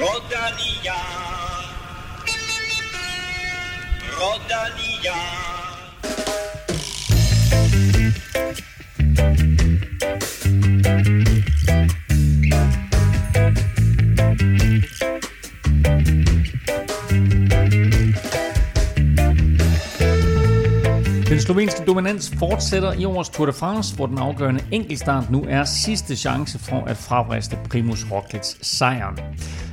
Rodania. Rodania. Den slovenske dominans fortsætter i årets Tour de France, hvor den afgørende enkeltstart nu er sidste chance for at fravriste Primus Roglic sejren.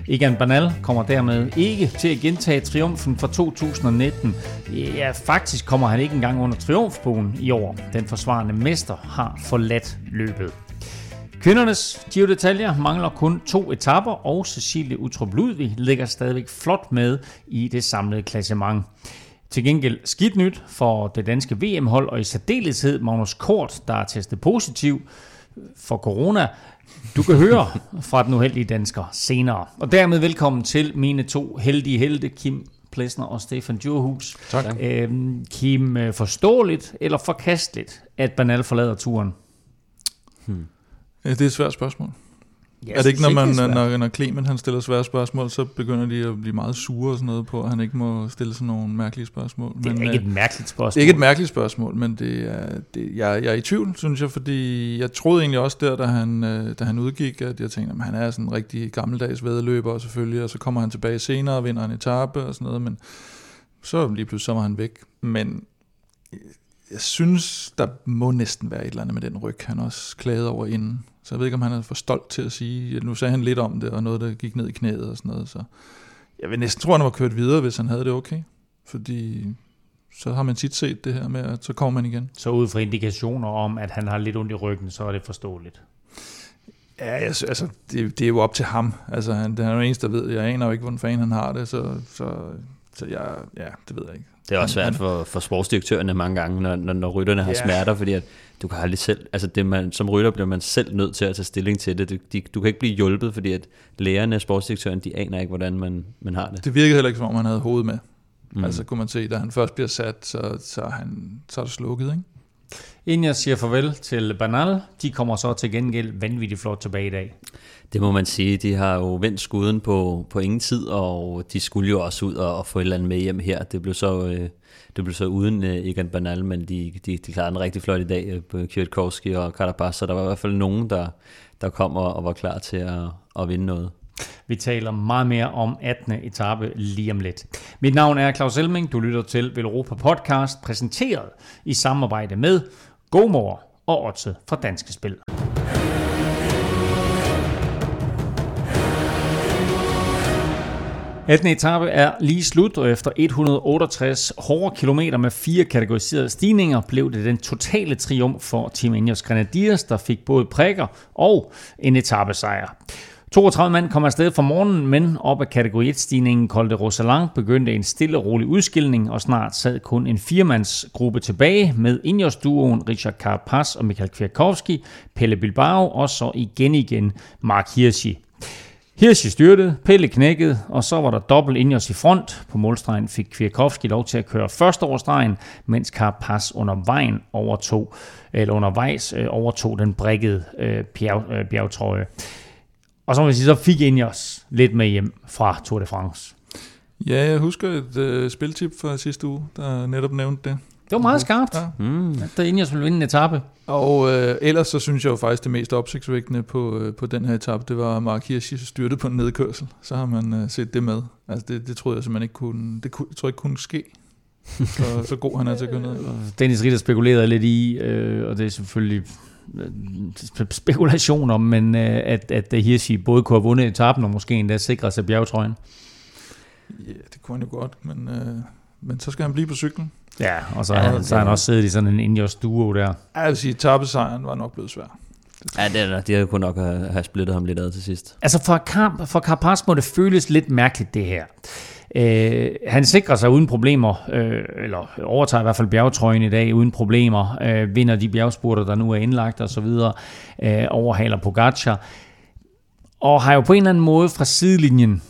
Egan Bernal kommer dermed ikke til at gentage triumfen fra 2019. Ja, faktisk kommer han ikke engang under triumfbogen i år. Den forsvarende mester har forladt løbet. Kvindernes Giro d'Italia mangler kun to etapper, og Cecilie Utrup Ludvig ligger stadigvæk flot med i det samlede klassement. Til gengæld skidt nyt for det danske VM-hold, og i særdeleshed Magnus Kort, der er testet positiv for corona. Du kan høre fra den uheldige dansker senere. Og dermed velkommen til mine to heldige helte, Kim Plesner og Stefan Djurhus. Tak. Øhm, Kim, øh, forståeligt eller forkasteligt, at Banal forlader turen? Ja, det er et svært spørgsmål. Jeg er det ikke, når, man, når, når Clement han stiller svære spørgsmål, så begynder de at blive meget sure og sådan noget på, at han ikke må stille sådan nogle mærkelige spørgsmål. Det er ikke øh, et mærkeligt spørgsmål. det er ikke et mærkeligt spørgsmål, men det er, det, jeg, jeg er i tvivl, synes jeg, fordi jeg troede egentlig også der, da han, øh, da han udgik, at jeg tænkte, at han er sådan en rigtig gammeldags vedløber selvfølgelig, og så kommer han tilbage senere og vinder en etape og sådan noget, men så lige pludselig så var han væk. Men jeg synes, der må næsten være et eller andet med den ryg, han også klagede over inden. Så jeg ved ikke, om han er for stolt til at sige, nu sagde han lidt om det, og noget, der gik ned i knæet og sådan noget, så jeg vil næsten tro, han var kørt videre, hvis han havde det okay. Fordi så har man tit set det her med, at så kommer man igen. Så ud fra indikationer om, at han har lidt ondt i ryggen, så er det forståeligt. Ja, jeg, sy- altså, det, det er jo op til ham. Altså, han, det er jo den eneste, der ved. Jeg aner jo ikke, hvordan fanden han har det, så, så, så jeg, ja, det ved jeg ikke. Det er også svært for, for sportsdirektørerne mange gange, når, når, når rytterne har Ja. smerter, fordi at du kan aldrig selv, altså det man, som rytter bliver man selv nødt til at tage stilling til det. Du, de, du kan ikke blive hjulpet, fordi at lægerne og sportsdirektøren, de aner ikke, hvordan man, man har det. Det virkede heller ikke, som om han havde hovedet med. Mm. Altså kunne man se, da han først bliver sat, så, så, er han, så er det slukket, ikke? Inden jeg siger farvel til Banal, de kommer så til gengæld vanvittigt flot tilbage i dag. Det må man sige, de har jo vendt skuden på, på ingen tid, og de skulle jo også ud og, og få et eller andet med hjem her. Det blev så, øh, det blev så uden øh, Egan Banal, men de, de, de klarede den rigtig flot i dag øh, på Kwiatkowski og Carapaz, så der var i hvert fald nogen, der, der kom og, og var klar til at, at vinde noget. Vi taler meget mere om 18. etape lige om lidt. Mit navn er Claus Elming. Du lytter til Velropa Podcast, præsenteret i samarbejde med GoMore og Otse fra Danske Spil. 18. etape er lige slut, og efter 168 hårde kilometer med fire kategoriserede stigninger, blev det den totale triumf for Team Ineos Grenadiers, der fik både prikker og en etapesejr. 32 mand kom afsted fra morgenen, men op ad kategori 1-stigningen Col de Rosalang begyndte en stille og rolig udskilning, og snart sad kun en firemandsgruppe tilbage med Ineos-duoen Richard Carapaz og Michael Kwiatkowski, Pelle Bilbao og så igen igen Mark Hirschi. Hirschi styrtede, Pelle knækkede, og så var der dobbelt Ingers i front. På målstregen fik Kvirkovski lov til at køre først over stregen, mens Carapaz under vejen overtog, eller undervejs øh, overtog den brækkede øh, bjerg, øh, bjergtrøje. Og så må man sige, så fik Ingers lidt med hjem fra Tour de France. Ja, jeg husker et øh, spiltip fra sidste uge, der netop nævnte det. Det var meget skarpt, Ja. Mm. at Ineos ville vinde en etape. Og øh, ellers så synes jeg jo faktisk, det mest opsigtsvækkende på, øh, på den her etape, det var Mark Hirschi styrtet på en nedkørsel. Så har man øh, set det med. Altså det, det troede jeg simpelthen ikke kunne, det kunne, jeg tror ikke kunne ske. Så, så god han er til at gå ned. Dennis Ritter spekulerede lidt i, øh, og det er selvfølgelig øh, spe- spekulationer, men øh, at, at Hirschi både kunne have vundet etappen og måske endda sikret sig bjergetrøjen. Ja, det kunne han jo godt, men, øh, men så skal han blive på cyklen. Ja, og så, Ja, han, så har han også siddet i sådan en Ineos duo der. Ja, Jeg vil sige, at tabesejren var nok blevet svær. Ja, det er, der. de havde kunne nok have, have splittet ham lidt ad til sidst. Altså for, Car- for Carapaz må det føles lidt mærkeligt det her. Øh, han sikrer sig uden problemer, øh, eller overtager i hvert fald bjergetrøjen i dag uden problemer, øh, vinder de bjergspurter, der nu er indlagt og så videre, øh, overhaler Pogacar, og har jo på en eller anden måde fra sidelinjen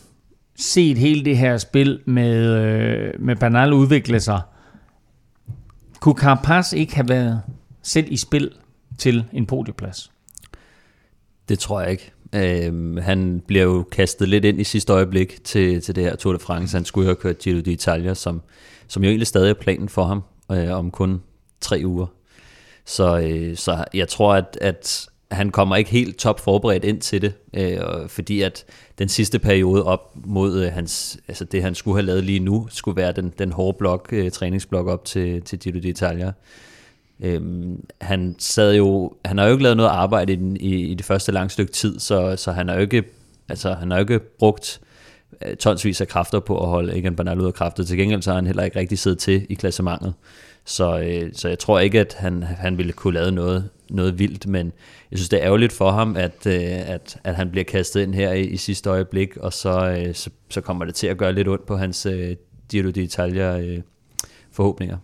set hele det her spil med, øh, med Bernal udvikle sig. Kunne Carapaz ikke have været selv i spil til en podieplads? Det tror jeg ikke. Øh, han bliver jo kastet lidt ind i sidste øjeblik til, til det her Tour de France. Han skulle have kørt Giro d'Italia, som, som jo egentlig stadig er planen for ham øh, om kun tre uger. Så, øh, så jeg tror, at, at han kommer ikke helt top forberedt ind til det, øh, fordi at den sidste periode op mod øh, hans, altså det, han skulle have lavet lige nu, skulle være den, den hårde blok, øh, træningsblok op til, til Giro d'Italia. Øhm, han sad jo, han har jo ikke lavet noget arbejde i, den, i, i det første lange stykke tid, så, så han har jo ikke, altså han har jo ikke brugt øh, tonsvis af kræfter på at holde Egan Bernal ud af kræfter. Til gengæld så har han heller ikke rigtig siddet til i klassementet. Så, øh, så jeg tror ikke, at han, han ville kunne lave noget, noget vildt, men jeg synes, det er ærgerligt for ham, at, øh, at, at han bliver kastet ind her i, i sidste øjeblik, og så, øh, så, så kommer det til at gøre lidt ondt på hans øh, Giro d'Italia øh, forhåbninger.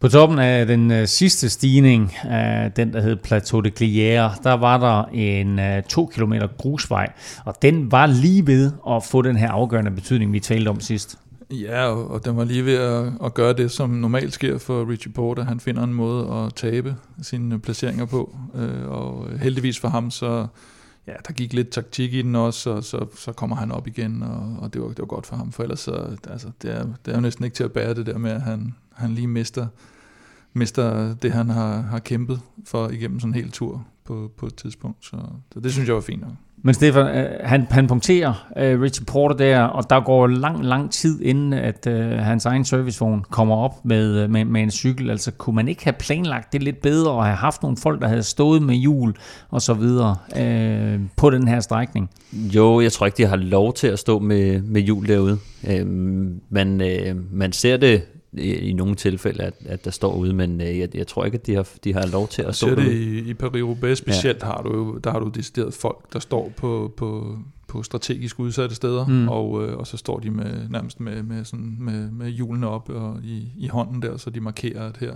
På toppen af den øh, sidste stigning, øh, den der hed Plateau de Glière, der var der en øh, km grusvej, og den var lige ved at få den her afgørende betydning, vi talte om sidst. Ja, og, og den var lige ved at, at gøre det, som normalt sker for Richie Porter. Han finder en måde at tabe sine placeringer på, øh, og heldigvis for ham, så ja, der gik lidt taktik i den også, og så, så kommer han op igen, og, og det, var, det var godt for ham, for ellers så, altså, det, er, det er jo næsten ikke til at bære det der med, at han, han lige mister, mister det, han har, har kæmpet for igennem sådan en hel tur på, på et tidspunkt. Så, så det synes jeg var fint nok. Men Stefan, øh, han, han punkterer øh, Richard Porter der, og der går lang, lang tid inden, at uh, hans egen servicevogn kommer op med, øh, med, med en cykel. Altså, kunne man ikke have planlagt det lidt bedre, og have haft nogle folk, der havde stået med hjul og så videre uh, på den her strækning? Jo, jeg tror ikke, de har lov til at stå med, med hjul derude. Uh, man, uh, man ser det i, i nogle tilfælde, at, at der står ude, men øh, jeg, jeg tror ikke, at de har, de har lov til at stå det i, i Paris-Roubaix specielt ja. har du jo, der har du decideret folk, der står på, på, på strategisk udsatte steder, mm. og, øh, og så står de med nærmest med, med, sådan, med, med hjulene op og i, i hånden der, så de markerer, at her,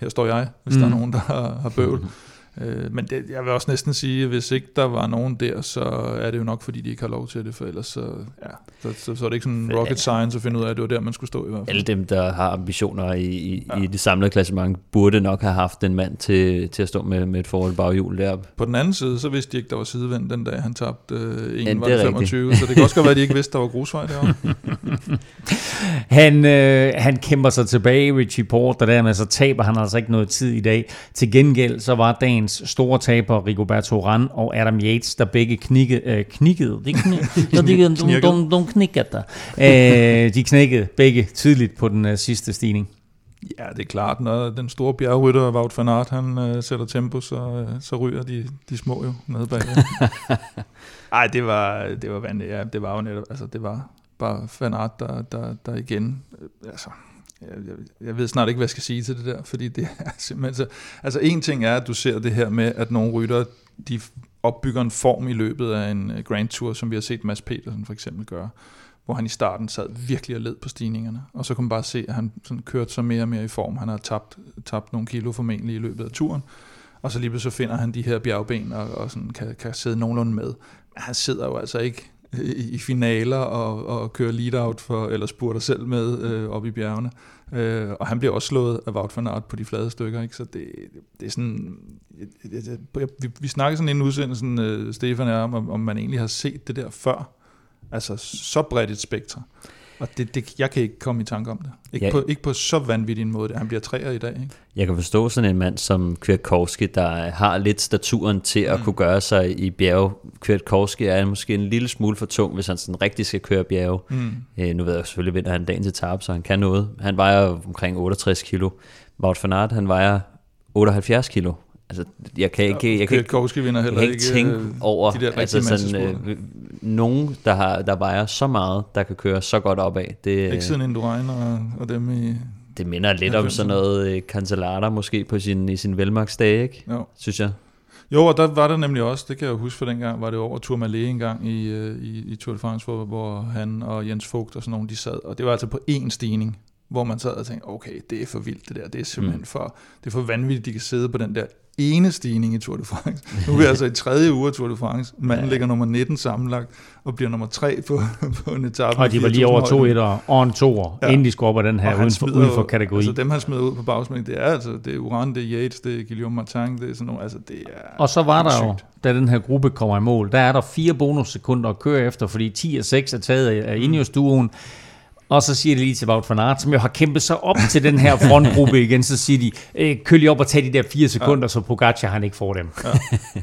her står jeg, hvis mm. der er nogen, der har, har bøvl. Øh, men det, jeg vil også næsten sige, at hvis ikke der var nogen der, så er det jo nok, fordi de ikke har lov til det, for ellers så, ja, så, så, så er det ikke sådan rocket science at finde ud af, at det var der, man skulle stå i hvert fald. Alle dem, der har ambitioner i, i, ja. i det samlede klassement, burde nok have haft en mand til, til at stå med, med et forhold baghjul deroppe. På den anden side, så vidste de ikke, der var sidevind den dag, han tabte øh, en ja, 25, så det kan også godt være, at de ikke vidste, der var grusvej deroppe. han, øh, han kæmper sig tilbage, Richie Porter, der med, så taber han altså ikke noget tid i dag. Til gengæld, så var dagens store taber Rigoberto Ran og Adam Yates, der begge knikke, øh, knikkede. De, kni, de, de, de, de, de knikkede der. Øh, de knækkede begge tidligt på den øh, sidste stigning. Ja, det er klart, når den store bjergrytter Wout van Aert, han øh, sætter tempo, så, øh, så ryger de, de små jo nede bag. Ej, det var, det var vanligt. Ja, det var jo netop, altså det var bare Van Aert, der, der, der igen, øh, altså, jeg, jeg, ved snart ikke, hvad jeg skal sige til det der, fordi det er simpelthen så, altså en ting er, at du ser det her med, at nogle rytter, de opbygger en form i løbet af en øh, Grand Tour, som vi har set Mads Petersen for eksempel gøre, hvor han i starten sad virkelig og led på stigningerne, og så kunne man bare se, at han sådan kørte sig mere og mere i form. Han har tabt, tabt nogle kilo formentlig i løbet af turen, og så lige så finder han de her bjergben og, og sådan kan, kan sidde nogenlunde med. Men han sidder jo altså ikke i finaler og, og kører lead-out for, eller spurter selv med øh, op i bjergene. Øh, og han bliver også slået af Wout van Aert på de flade stykker, ikke? så det, det er sådan, jeg, jeg, jeg, vi, vi snakker sådan inden udsendelsen, øh, Stefan er om, om man egentlig har set det der før, altså så bredt et spektrum. Og det, det, jeg kan ikke komme i tanke om det. Ikke, ja. på, ikke på så vanvittig en måde. Han bliver træer i dag. Ikke? Jeg kan forstå sådan en mand som Kwiatkowski, der har lidt staturen til at mm. kunne gøre sig i bjerge. Kwiatkowski er måske en lille smule for tung, hvis han sådan rigtig skal køre bjerge. Mm. Øh, nu ved jeg selvfølgelig, at han dagen til tab, så han kan noget. Han vejer omkring 68 kilo. Wout van Aert, han vejer 78 kilo. Altså, jeg kan ikke, jeg kan ikke, vinder heller jeg kan ikke tænke øh, over de der altså sådan, øh, nogen, der, har, der vejer så meget, der kan køre så godt opad. Det, ikke siden Indurain og, og dem i... Det minder lidt om sådan noget øh, måske på sin, i sin velmagsdag, ikke? Jo. Synes jeg. Jo, og der var der nemlig også, det kan jeg huske for dengang, var det over Tourmalet en gang i, øh, i, i Tour de France, hvor, hvor han og Jens Vogt og sådan nogle, de sad, og det var altså på én stigning, hvor man sad og tænkte, okay, det er for vildt det der, det er simpelthen mm. for, det er for vanvittigt, de kan sidde på den der ene stigning i Tour de France. Nu er vi altså i tredje uge af Tour de France. Manden ja. ligger nummer 19 sammenlagt, og bliver nummer 3 på, på en etape. Og de var lige over to etter og en toer, ja. inden de skulle op af den her uden for, uden for kategori. Altså dem, han smider ud på bagsmæng, det er altså, det er Uran, det er Yates, det er Guillaume Martin, det er sådan nogle, altså det er Og så var der sygt. jo, da den her gruppe kommer i mål, der er der fire bonussekunder at køre efter, fordi 10 og 6 er taget af Ineos-duoen. Og så siger de lige til Wout van Aert, som jo har kæmpet sig op til den her frontgruppe igen, så siger de, øh, køl lige op og tag de der fire sekunder, ja. så Pogacar han ikke får dem. Ja,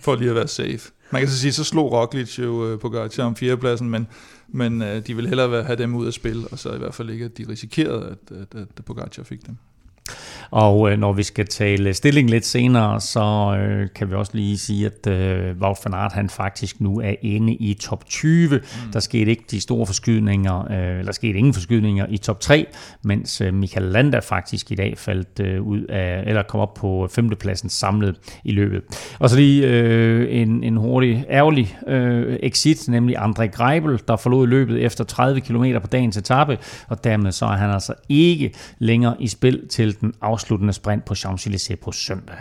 for lige at være safe. Man kan så sige, så slog Roglic jo øh, Pogacar om fjerdepladsen, men, men øh, de vil hellere have dem ud af spil, og så i hvert fald ikke, at de risikerede, at, at, at Pogacar fik dem. Og øh, når vi skal tale stilling lidt senere, så øh, kan vi også lige sige, at øh, Wout van Aert han faktisk nu er inde i top 20. Mm. Der skete ikke de store forskydninger, øh, der skete ingen forskydninger i top 3, mens øh, Michael Landa faktisk i dag faldt øh, ud af, eller kom op på femtepladsen samlet i løbet. Og så lige øh, en, en hurtig, ærgerlig øh, exit, nemlig André Greibel, der forlod løbet efter 30 km på dagens etape, og dermed så er han altså ikke længere i spil til den afsluttende sprint på Champs-Élysées på søndag.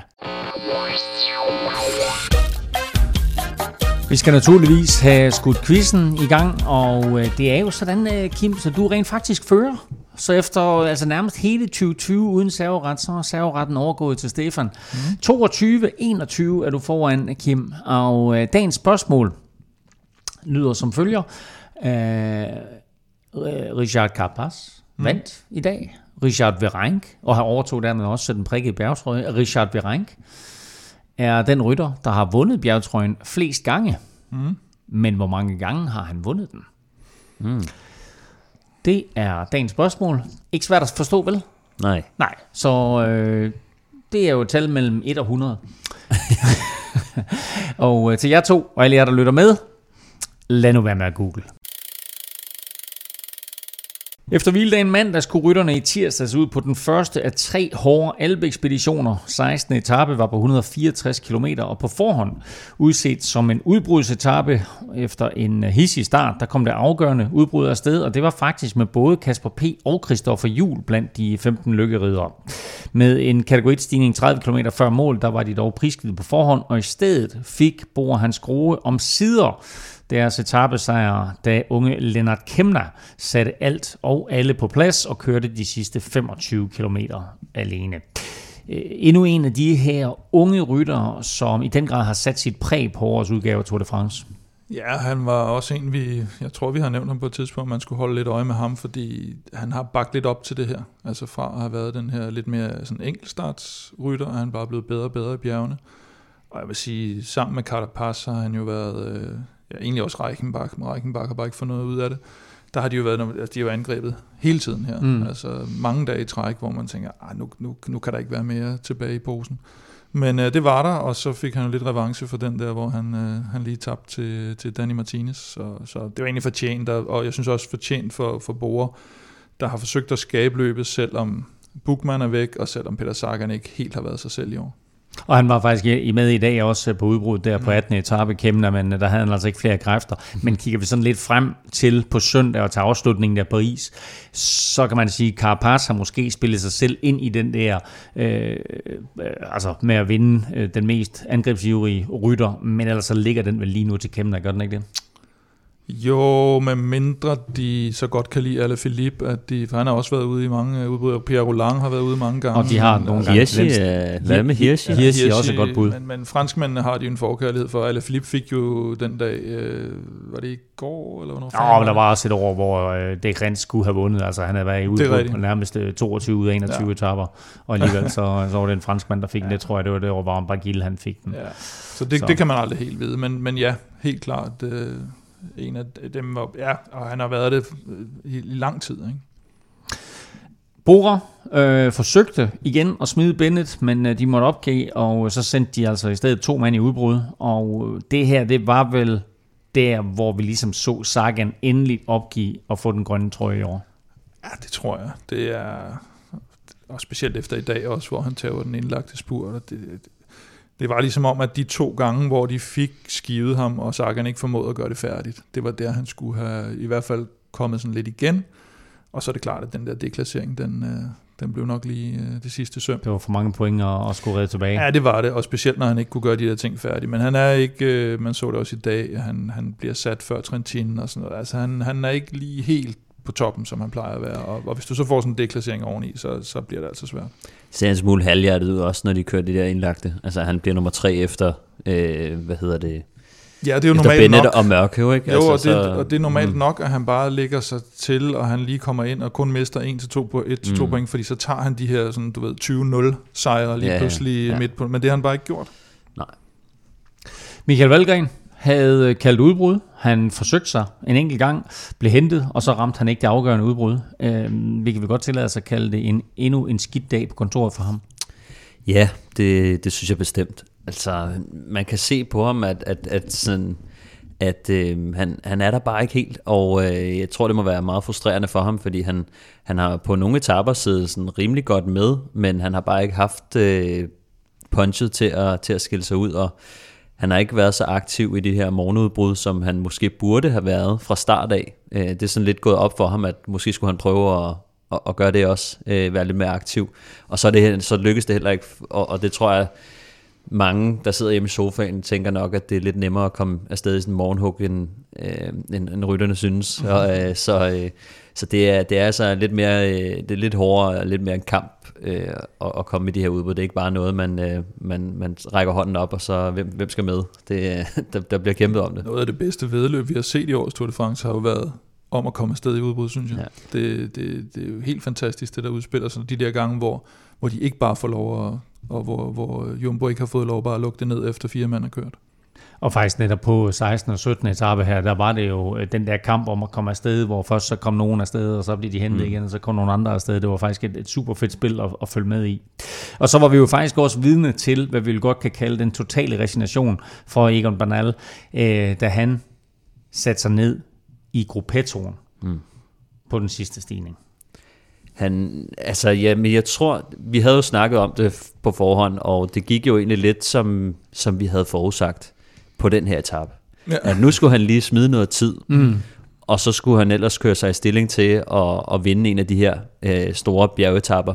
Vi skal naturligvis have skudt quizzen i gang, og øh, det er jo sådan, øh, Kim, så du rent faktisk fører. Så efter altså nærmest hele 2020 uden serveret, så er serveretten overgået til Stefan. Mm. 22-21 er du foran, Kim, og øh, dagens spørgsmål lyder som følger. Richard Carpas mm. vandt i dag Richard Verenk, og har overtog dermed også den prikkede bjergtrøje. Richard Verenk er den rytter, der har vundet bjergtrøjen flest gange. Mm. Men hvor mange gange har han vundet den? Mm. Det er dagens spørgsmål. Ikke svært at forstå, vel? Nej. Nej, så øh, det er jo et tal mellem 1 og 100. og øh, til jer to, og alle jer, der lytter med, lad nu være med at google. Efter hviledagen mandag skulle rytterne i tirsdags ud på den første af tre hårde albeekspeditioner. 16. etape var på 164 km og på forhånd udset som en udbrudsetape. Efter en hissig start, der kom det afgørende udbrud afsted, og det var faktisk med både Kasper P. og Christoffer Jul blandt de 15 lykkeridere. Med en kategoristigning 30 km før mål, der var de dog prisgivet på forhånd, og i stedet fik Bor Hans Grohe om sider deres etappesejr, da unge Lennart Kemner satte alt og alle på plads og kørte de sidste 25 km alene. Øh, endnu en af de her unge ryttere, som i den grad har sat sit præg på årets udgave af Tour de France. Ja, han var også en, vi, jeg tror, vi har nævnt ham på et tidspunkt, man skulle holde lidt øje med ham, fordi han har bagt lidt op til det her. Altså fra at have været den her lidt mere sådan enkeltstartsrytter, er han bare blevet bedre og bedre i bjergene. Og jeg vil sige, sammen med Carapaz har han jo været øh, ja, egentlig også Reichenbach, men Reichenbach har bare ikke fået noget ud af det. Der har de jo været, altså de har jo angrebet hele tiden her. Mm. Altså mange dage i træk, hvor man tænker, ah, nu, nu, nu kan der ikke være mere tilbage i posen. Men øh, det var der, og så fik han jo lidt revanche for den der, hvor han, øh, han lige tabte til, til Danny Martinez. Så, så det var egentlig fortjent, og jeg synes også fortjent for, for Bore, der har forsøgt at skabe løbet, selvom Bukman er væk, og selvom Peter Sagan ikke helt har været sig selv i år. Og han var faktisk i med i dag også på udbruddet der på 18. Mm. etape kæmpe, men der havde han altså ikke flere kræfter. Men kigger vi sådan lidt frem til på søndag og til afslutningen der Paris, så kan man sige, at Carapaz har måske spillet sig selv ind i den der, øh, øh, altså med at vinde øh, den mest angrebsivrige rytter, men ellers så ligger den vel lige nu til Kemner, gør den ikke det? Jo, med mindre de så godt kan lide alle Philippe, at de, for han har også været ude i mange udbud, og Pierre Roland har været ude mange gange. Og de har nogle gange Hirschi, øh, hvad med Hirschi? Hirschi er også et godt bud. Men, men franskmændene har de jo en forkærlighed for. Alle Philippe fik jo den dag, øh, var det i går, eller hvornår? Ja, men der var også et år, hvor øh, det Rens skulle have vundet. Altså han havde været i udbrud på nærmest 22 øh, ud af 21 ja. etapper, og alligevel så, så var det en franskmand, der fik ja. det, tror jeg, det var det år, hvor Bagil han fik den. Ja. Så det, så det kan man aldrig helt vide, men, men ja, helt klart... Øh, en af dem, var, ja, og han har været det i, lang tid. Ikke? Bora øh, forsøgte igen at smide Bennett, men øh, de måtte opgive, og så sendte de altså i stedet to mand i udbrud. Og det her, det var vel der, hvor vi ligesom så Sagan endelig opgive og få den grønne trøje i år. Ja, det tror jeg. Det er og specielt efter i dag også, hvor han tager den indlagte spur. Det, det, det var ligesom om, at de to gange, hvor de fik skivet ham, og Sagan ikke formåede at gøre det færdigt, det var der, han skulle have i hvert fald kommet sådan lidt igen, Og så er det klart, at den der deklassering, den, øh, den blev nok lige øh, det sidste søm. Det var for mange point at, at skulle redde tilbage. Ja, det var det, og specielt når han ikke kunne gøre de der ting færdige. Men han er ikke, øh, man så det også i dag, han, han bliver sat før Trentin og sådan noget. Altså han, han er ikke lige helt på toppen, som han plejer at være. Og, og hvis du så får sådan en deklassering oveni, så, så bliver det altså svært. Ser en smule halvhjertet ud også, når de kører det der indlagte. Altså han bliver nummer tre efter, øh, hvad hedder det, Ja, det er jo Efter normalt Bennett nok. og Mørke, ikke? Jo, altså, og, det, så, og det er normalt mm. nok, at han bare lægger sig til, og han lige kommer ind og kun mister 1 til 2 på 1 til 2 Mm. point, fordi så tager han de her sådan, du ved, 20-0 sejre lige Ja, pludselig ja. midt på. Men det har han bare ikke gjort. Michael Valgren havde øh, kaldt udbrud. Han forsøgte sig en enkelt gang, blev hentet, og så ramte han ikke det afgørende udbrud. Øh, vi kan vel godt tillade os at kalde det en, endnu en skidt dag på kontoret for ham. Ja, det, det synes jeg bestemt. Altså, man kan se på ham, at, at, at, sådan, at øh, han, han er der bare ikke helt, og øh, jeg tror, det må være meget frustrerende for ham, fordi han, han har på nogle etaper siddet sådan rimelig godt med, men han har bare ikke haft øh, punchet til at, til at skille sig ud, og han har ikke været så aktiv i det her morgenudbrud, som han måske burde have været fra start af. Øh, det er sådan lidt gået op for ham, at måske skulle han prøve at, at, at gøre det også, øh, være lidt mere aktiv. Og så, er det, så lykkes det heller ikke, og, og det tror jeg, mange, der sidder hjemme i sofaen, tænker nok, at det er lidt nemmere at komme afsted i sådan en morgenhug, end, øh, end, end rytterne synes. Mm-hmm. Og, øh, så øh, så det, er, det er altså lidt mere, øh, det er lidt hårdere, og lidt mere en kamp øh, at, at komme i de her udbud. Det er ikke bare noget, man, øh, man, man rækker hånden op, og så hvem, hvem skal med? Det, øh, der, der bliver kæmpet om det. Noget af det bedste vedløb, vi har set i årets Tour de France, har jo været om at komme afsted i udbrud, synes jeg. Ja. Det, det, det er jo helt fantastisk, det der udspiller sig. De der gange, hvor, hvor de ikke bare får lov at, og hvor, hvor Jumbo ikke har fået lov bare at lukke det ned, efter fire mand har kørt. Og faktisk netop på 16. og 17. etape her, der var det jo øh, den der kamp om at komme afsted, hvor først så kom nogen afsted, og så blev de hentet mm. igen, og så kom nogle andre afsted. Det var faktisk et, et super fedt spil at, at følge med i. Og så var vi jo faktisk også vidne til, hvad vi godt kan kalde den totale resignation for Egon Bernal, øh, da han satte sig ned i gruppettoen Mm. på den sidste stigning. Han, altså, ja, men jeg tror, vi havde jo snakket om det på forhånd, og det gik jo egentlig lidt, som, som vi havde forudsagt på den her etape. Ja. At nu skulle han lige smide noget tid, Mm. og så skulle han ellers køre sig i stilling til at, at vinde en af de her øh, store bjergetapper.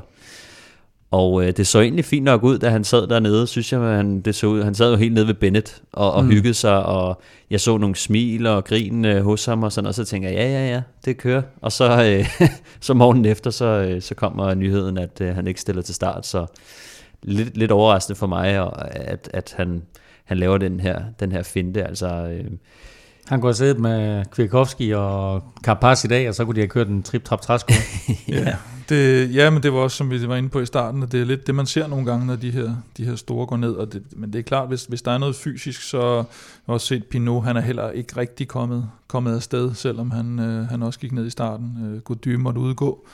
Og øh, det så egentlig fint nok ud, da han sad dernede, synes jeg, han, det så ud. Han sad jo helt nede ved Bennett og, og Mm. hyggede sig, og jeg så nogle smil og grin øh, hos ham, og sådan, og så tænker jeg, ja, ja, ja, det kører. Og så, øh, så morgenen efter, så, øh, så kommer nyheden, at øh, han ikke stiller til start, så lidt, lidt overraskende for mig, og at, at han, han laver den her, den her finte, altså... Øh, Han kunne have siddet med Kwiatkowski og Carapaz i dag, og så kunne de have kørt en trip-trap-træsko. Ja, det, ja, men det var også, som vi var inde på i starten, at det er lidt det, man ser nogle gange, når de her, de her store går ned. Og det, men det er klart, hvis, hvis der er noget fysisk, så har jeg også set Pinot, han er heller ikke rigtig kommet, kommet afsted, selvom han, øh, han også gik ned i starten. Øh, Gody måtte udgå.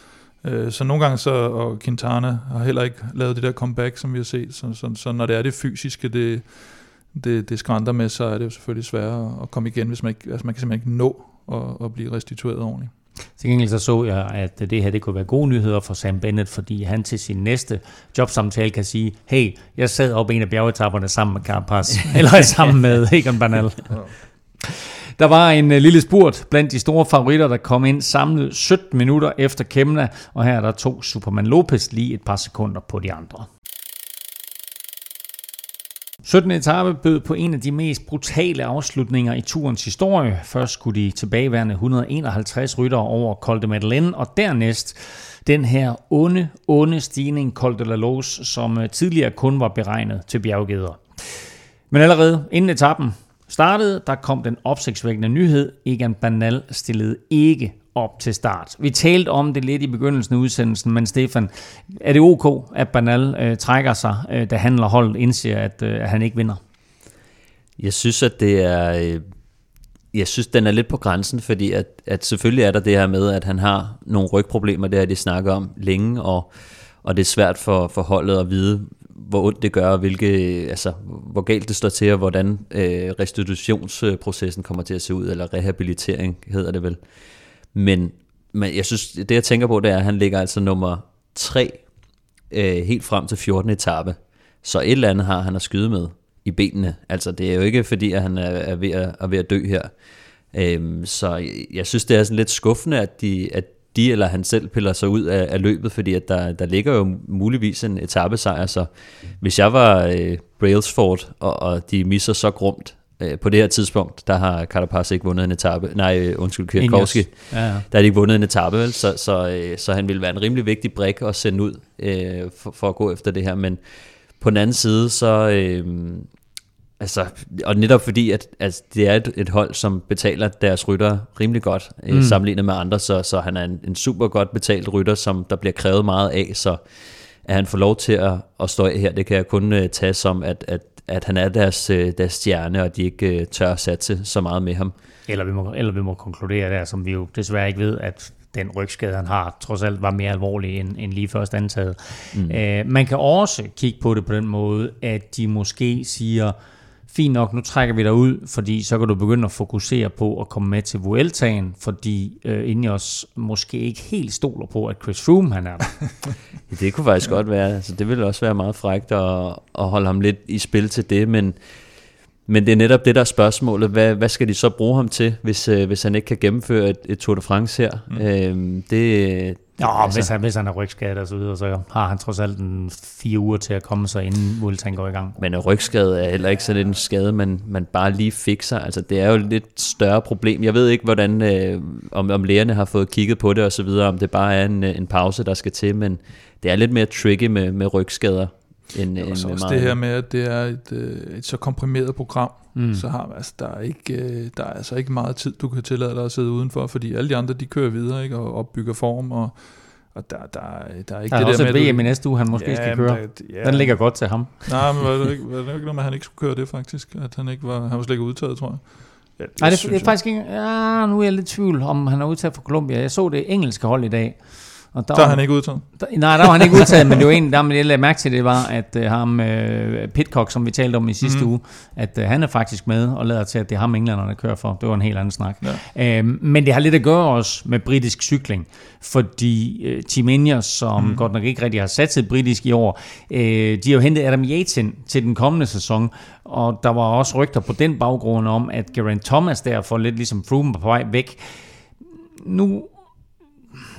Øh, så nogle gange så, og Quintana har heller ikke lavet det der comeback, som vi har set. Så, så, så når det er det fysiske, det, det, det skrænder med, så er det jo selvfølgelig sværere at komme igen, hvis man ikke, altså man kan simpelthen ikke nå at, at blive restitueret ordentligt. Til gengæld så så jeg, at det her det kunne være gode nyheder for Sam Bennett, fordi han til sin næste jobsamtale kan sige, hey, jeg sad op en af bjergetapperne sammen med Carapaz, eller sammen med Egan Bernal. Der var en uh, lille spurt blandt de store favoritter, der kom ind samlet 17 minutter efter Kemna, og her er der to Superman Lopez lige et par sekunder på de andre. 17. etape bød på en af de mest brutale afslutninger i turens historie. Først skulle de tilbageværende 151 ryttere over Col de Madeleine, og dernæst den her onde, onde stigning Col de la Loze, som øh, tidligere kun var beregnet til bjerggeder. Men allerede inden etappen startede, der kom den opsigtsvækkende nyhed. Egan Banal stillede ikke op til start. Vi talte om det lidt i begyndelsen af udsendelsen, men Stefan, er det ok, at Banal øh, trækker sig, øh, da han og holdet indser, at, øh, at han ikke vinder? Jeg synes, at det er... øh, Jeg synes, den er lidt på grænsen, fordi at, at selvfølgelig er der det her med, at han har nogle rygproblemer, det har de snakket om længe, og, og det er svært for, for holdet at vide, hvor ondt det gør, og hvilke, altså, hvor galt det står til, og hvordan øh, restitutionsprocessen kommer til at se ud, eller rehabilitering hedder det vel. Men, men jeg synes, det jeg tænker på, det er, at han ligger altså nummer 3 øh, helt frem til 14. etape. Så et eller andet har han at skyde med i benene. Altså det er jo ikke fordi, at han er, er, ved, at, er ved at dø her. Øhm, så jeg, jeg synes, det er sådan lidt skuffende, at de, at de eller han selv piller sig ud af, af løbet, fordi at der, der ligger jo muligvis en etappesejr, så hvis jeg var øh, Brailsford, og, og de misser så grumt, på det her tidspunkt, der har Carapaz ikke vundet en etape, nej, øh, undskyld, Kwiatkowski, ja, ja. der har de ikke vundet en etape, vel? Så, så, øh, så han ville være en rimelig vigtig brik at sende ud øh, for, for at gå efter det her, men på den anden side, så, øh, Altså, og netop fordi, at, at det er et, et hold, som betaler deres rytter rimelig godt, øh, mm. sammenlignet med andre, så, så han er en, en super godt betalt rytter, som der bliver krævet meget af, så at han får lov til at, at stå her, det kan jeg kun uh, tage som, at, at, at han er deres, uh, deres stjerne, og de ikke uh, tør at satse så meget med ham. Eller vi, må, eller vi må konkludere der, som vi jo desværre ikke ved, at den rygskade, han har, trods alt var mere alvorlig end, end lige først antaget. Mm. Uh, man kan også kigge på det på den måde, at de måske siger, fint nok, nu trækker vi dig ud, fordi så kan du begynde at fokusere på at komme med til Vueltaen, fordi øh, Ineos måske ikke helt stoler på, at Chris Froome han er der. det kunne faktisk godt være, altså det ville også være meget frægt at, at holde ham lidt i spil til det, men, men det er netop det der spørgsmålet, hvad, hvad skal de så bruge ham til, hvis, øh, hvis han ikke kan gennemføre et, et Tour de France her? Mm. Øhm, det, Ja, altså, hvis, han, hvis han er rygskadet og så videre, så har han trods alt en fire uger til at komme sig inden Vueltaen går i gang. Men en rygskade er heller ikke sådan en skade, man, man bare lige fikser. Altså, det er jo et lidt større problem. Jeg ved ikke, hvordan, øh, om, om lægerne har fået kigget på det og så videre, om det bare er en, en pause, der skal til, men det er lidt mere tricky med, med rygskader. End, end også, med også meget det her med, at det er et, øh, et så komprimeret program, mm. så har altså, der er ikke øh, der er altså ikke meget tid, du kan tillade dig at sidde udenfor, fordi alle de andre, de kører videre ikke, og opbygger form, og, og der, der, der er ikke der er det også der med, et VM i næste uge, han måske ja, skal køre. Der, ja. Den ligger godt til ham. Nej, men var det, ikke, var det ikke noget med, at han ikke skulle køre det faktisk? At han ikke var, han var slet ikke udtaget, tror jeg. Ja, det Nej, det, det er faktisk ikke... Ja, nu er jeg lidt i tvivl, om han er udtaget for Colombia. Jeg så det engelske hold i dag, og der, der var han ikke udtaget? Der, nej, der var han ikke udtaget, men det var en, der jeg lagde mærke til, det var, at uh, ham, uh, Pitcock, som vi talte om i sidste mm. uge, at uh, han er faktisk med og lader til, at det er ham, englænderne kører for. Det var en helt anden snak. Ja. Uh, men det har lidt at gøre også med britisk cykling, fordi uh, Team Ineos, som mm. godt nok ikke rigtig har sat sig britisk i år, uh, de har jo hentet Adam Yates ind til den kommende sæson, og der var også rygter på den baggrund om, at Geraint Thomas derfor lidt ligesom Froome på vej væk. Nu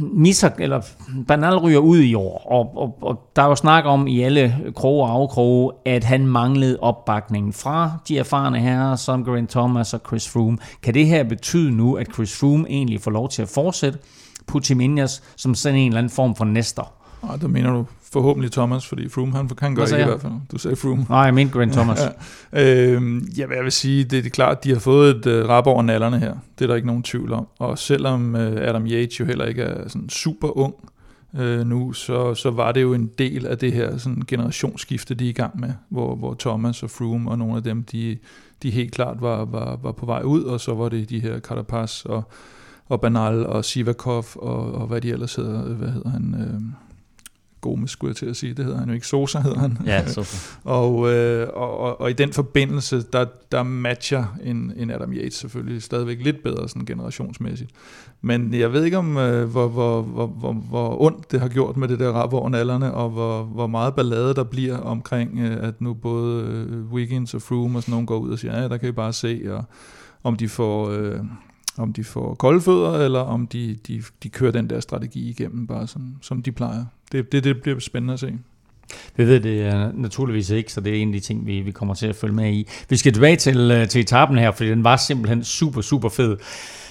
misser, eller Bernal ryger ud i år, og, og, og der er jo snak om i alle kroge og afkroge, at han manglede opbakning fra de erfarne herrer, som Grant Thomas og Chris Froome. Kan det her betyde nu, at Chris Froome egentlig får lov til at fortsætte på som sådan en eller anden form for næster? Ah, der mener du forhåbentlig Thomas, fordi Froome han kan gøre det i hvert fald. Du sagde Froome. Nej, jeg mente Grant Thomas. ja, øh, ja, jeg vil sige, det er klart, at de har fået et uh, rap over nallerne her. Det er der ikke nogen tvivl om. Og selvom uh, Adam Yates jo heller ikke er sådan super ung uh, nu, så, så var det jo en del af det her sådan generationsskifte, de er i gang med, hvor, hvor Thomas og Froome og nogle af dem, de, de helt klart var, var, var på vej ud, og så var det de her Carapaz og, og Banal og Sivakov og, og hvad de ellers hedder, hvad hedder han... Uh, Gomes, skulle jeg til at sige. Det hedder han jo ikke. Sosa hedder han. Ja, Sosa. og, øh, og, og, og, i den forbindelse, der, der matcher en, en Adam Yates selvfølgelig stadigvæk lidt bedre sådan generationsmæssigt. Men jeg ved ikke om, øh, hvor, hvor, hvor, hvor, hvor ondt det har gjort med det der rap over alderne, og hvor, hvor meget ballade der bliver omkring, øh, at nu både øh, Wiggins og Froome og sådan nogen går ud og siger, ja, der kan I bare se, og om de får... Øh, om de får kolde fødder, eller om de, de, de kører den der strategi igennem, bare som, som de plejer. Det, det, det bliver spændende at se. Vi ved det er naturligvis ikke, så det er en af de ting, vi, vi kommer til at følge med i. Vi skal tilbage til, øh, til etappen her, fordi den var simpelthen super, super fed.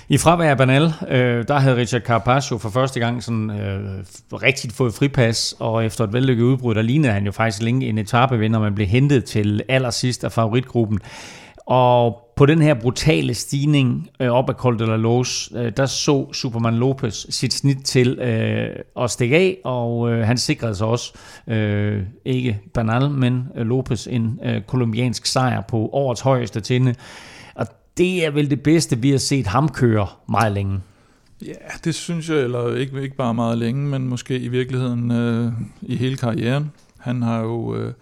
I fravær af Banal, øh, der havde Richard Carpaccio for første gang sådan øh, rigtigt fået fripas, og efter et vellykket udbrud, der lignede han jo faktisk længe en etapevinder, man blev hentet til allersidst af favoritgruppen. Og på den her brutale stigning øh, op ad Col de la Lose, øh, der så Superman Lopez sit snit til øh, at stikke af, og øh, han sikrede sig også, øh, ikke Banal, men øh, Lopez en øh, kolumbiansk sejr på årets højeste tinde. Og det er vel det bedste, vi har set ham køre meget længe. Ja, det synes jeg, eller ikke, ikke bare meget længe, men måske i virkeligheden øh, i hele karrieren. Han har jo... Øh,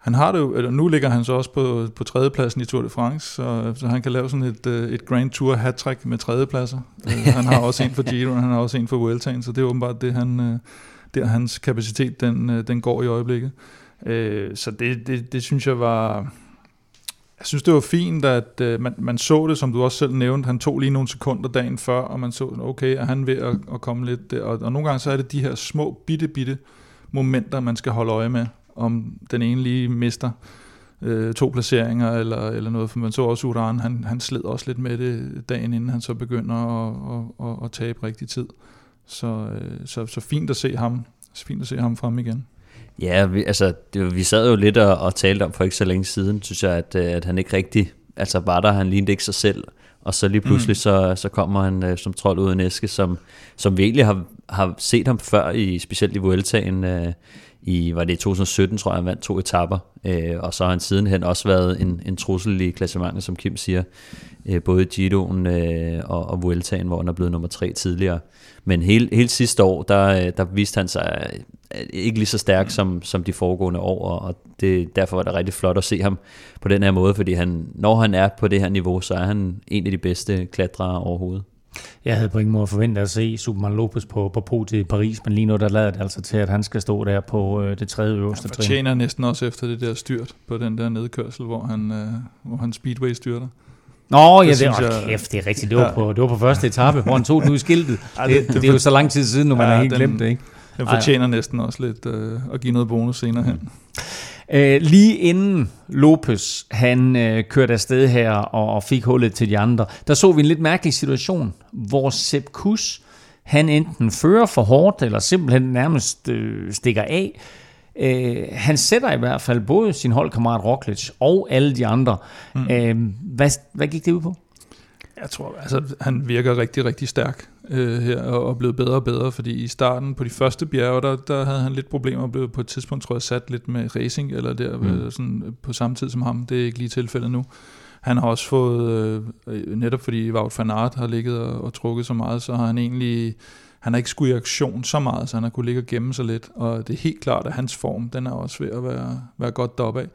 han har det jo, eller nu ligger han så også på, på tredjepladsen i Tour de France, så, så han kan lave sådan et, øh, et Grand Tour hat med tredjepladser. Øh, han har også en for Giro, han har også en for Vueltaen, så det er åbenbart det, han, øh, der hans kapacitet, den, den går i øjeblikket. Så det, det, det synes jeg var, Jeg synes, det var fint, at øh, man, man så det, som du også selv nævnte. Han tog lige nogle sekunder dagen før, og man så, okay, er han ved at, at komme lidt der. Og, og nogle gange så er det de her små, bitte, bitte momenter, man skal holde øje med, om den ene lige mister øh, to placeringer eller, eller noget. For man så også Uran, han, han sled også lidt med det dagen inden han så begynder at, at, at, at tabe rigtig tid. Så, øh, så, så fint at se ham, så fint at se ham frem igen. Ja, vi, altså, det, vi sad jo lidt og, og talte om for ikke så længe siden, synes jeg, at, øh, at han ikke rigtig altså var der, han lignede ikke sig selv, og så lige pludselig, mm. så, så kommer han uh, som trold ud af en æske, som, som vi egentlig har, har set ham før, i, specielt i Vueltaen, uh, i, var det i 2017, tror jeg, han vandt to etapper, øh, og så har han sidenhen også været en, en trussel i klassementet, som Kim siger, øh, både i Giroen øh, og, og Vueltaen, hvor han er blevet nummer tre tidligere. Men hele, hele sidste år, der, øh, der viste han sig øh, ikke lige så stærk som, som de foregående år, og det, derfor var det rigtig flot at se ham på den her måde, fordi han, når han er på det her niveau, så er han en af de bedste klatrere overhovedet. Jeg havde på ingen måde forventet at se Superman Lopez på, på po til Paris, men lige nu der lader det altså til, at han skal stå der på øh, det tredje øverste trin. Han fortjener næsten også efter det der styrt på den der nedkørsel, hvor han, øh, hvor han speedway styrter. Nå, ja, det, er, jeg, kæft, det er rigtigt. Det var, på, det var på første etape, hvor han tog den ud i skiltet. Det, det, det, det, er jo så lang tid siden, når man ja, har helt den, glemt det, ikke? Den fortjener Ej. næsten også lidt øh, at give noget bonus senere hen. Øh, lige inden Lopez han øh, kørte afsted her og, og fik hullet til de andre, der så vi en lidt mærkelig situation, hvor Sepp Kuss, han enten fører for hårdt, eller simpelthen nærmest øh, stikker af. Øh, han sætter i hvert fald både sin holdkammerat Roglic og alle de andre. Mm. Øh, hvad, hvad gik det ud på? Jeg tror, altså, han virker rigtig, rigtig stærk øh, her, og, og blevet bedre og bedre, fordi i starten på de første bjerge, der, der havde han lidt problemer, og blev på et tidspunkt, tror jeg, sat lidt med racing, eller der mm. øh, sådan, på samme tid som ham. Det er ikke lige tilfældet nu. Han har også fået, øh, netop fordi Wout van Aert har ligget og, og trukket så meget, så har han egentlig, han har ikke skulle i aktion så meget, så han har kunne ligge og gemme sig lidt, og det er helt klart, at hans form, den er også ved at være, være godt deroppe af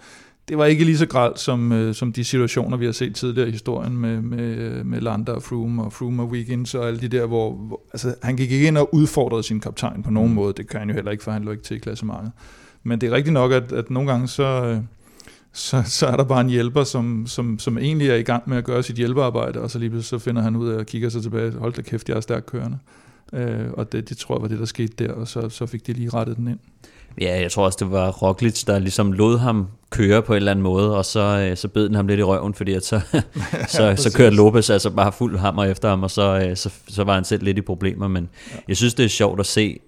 det var ikke lige så gralt som, øh, som de situationer, vi har set tidligere i historien med, med, med Landa og Froome og Froome og Wiggins og alle de der, hvor, hvor altså, han gik ikke ind og udfordrede sin kaptajn på nogen mm. måde. Det kan han jo heller ikke, for han lå ikke til i klassementet. Men det er rigtigt nok, at, at nogle gange så, øh, så, så er der bare en hjælper, som, som, som egentlig er i gang med at gøre sit hjælpearbejde, og så lige så finder han ud af at kigge sig tilbage, hold da kæft, jeg er stærkt kørende. Øh, og det, det tror jeg var det, der skete der, og så, så fik de lige rettet den ind. Ja, jeg tror også, det var Roglic, der ligesom lod ham køre på en eller anden måde, og så, øh, så bed den ham lidt i røven, fordi at så, så, så kørte Lopez altså bare fuld hammer efter ham, og så, øh, så, så var han selv lidt i problemer. Men ja. jeg synes, det er sjovt at se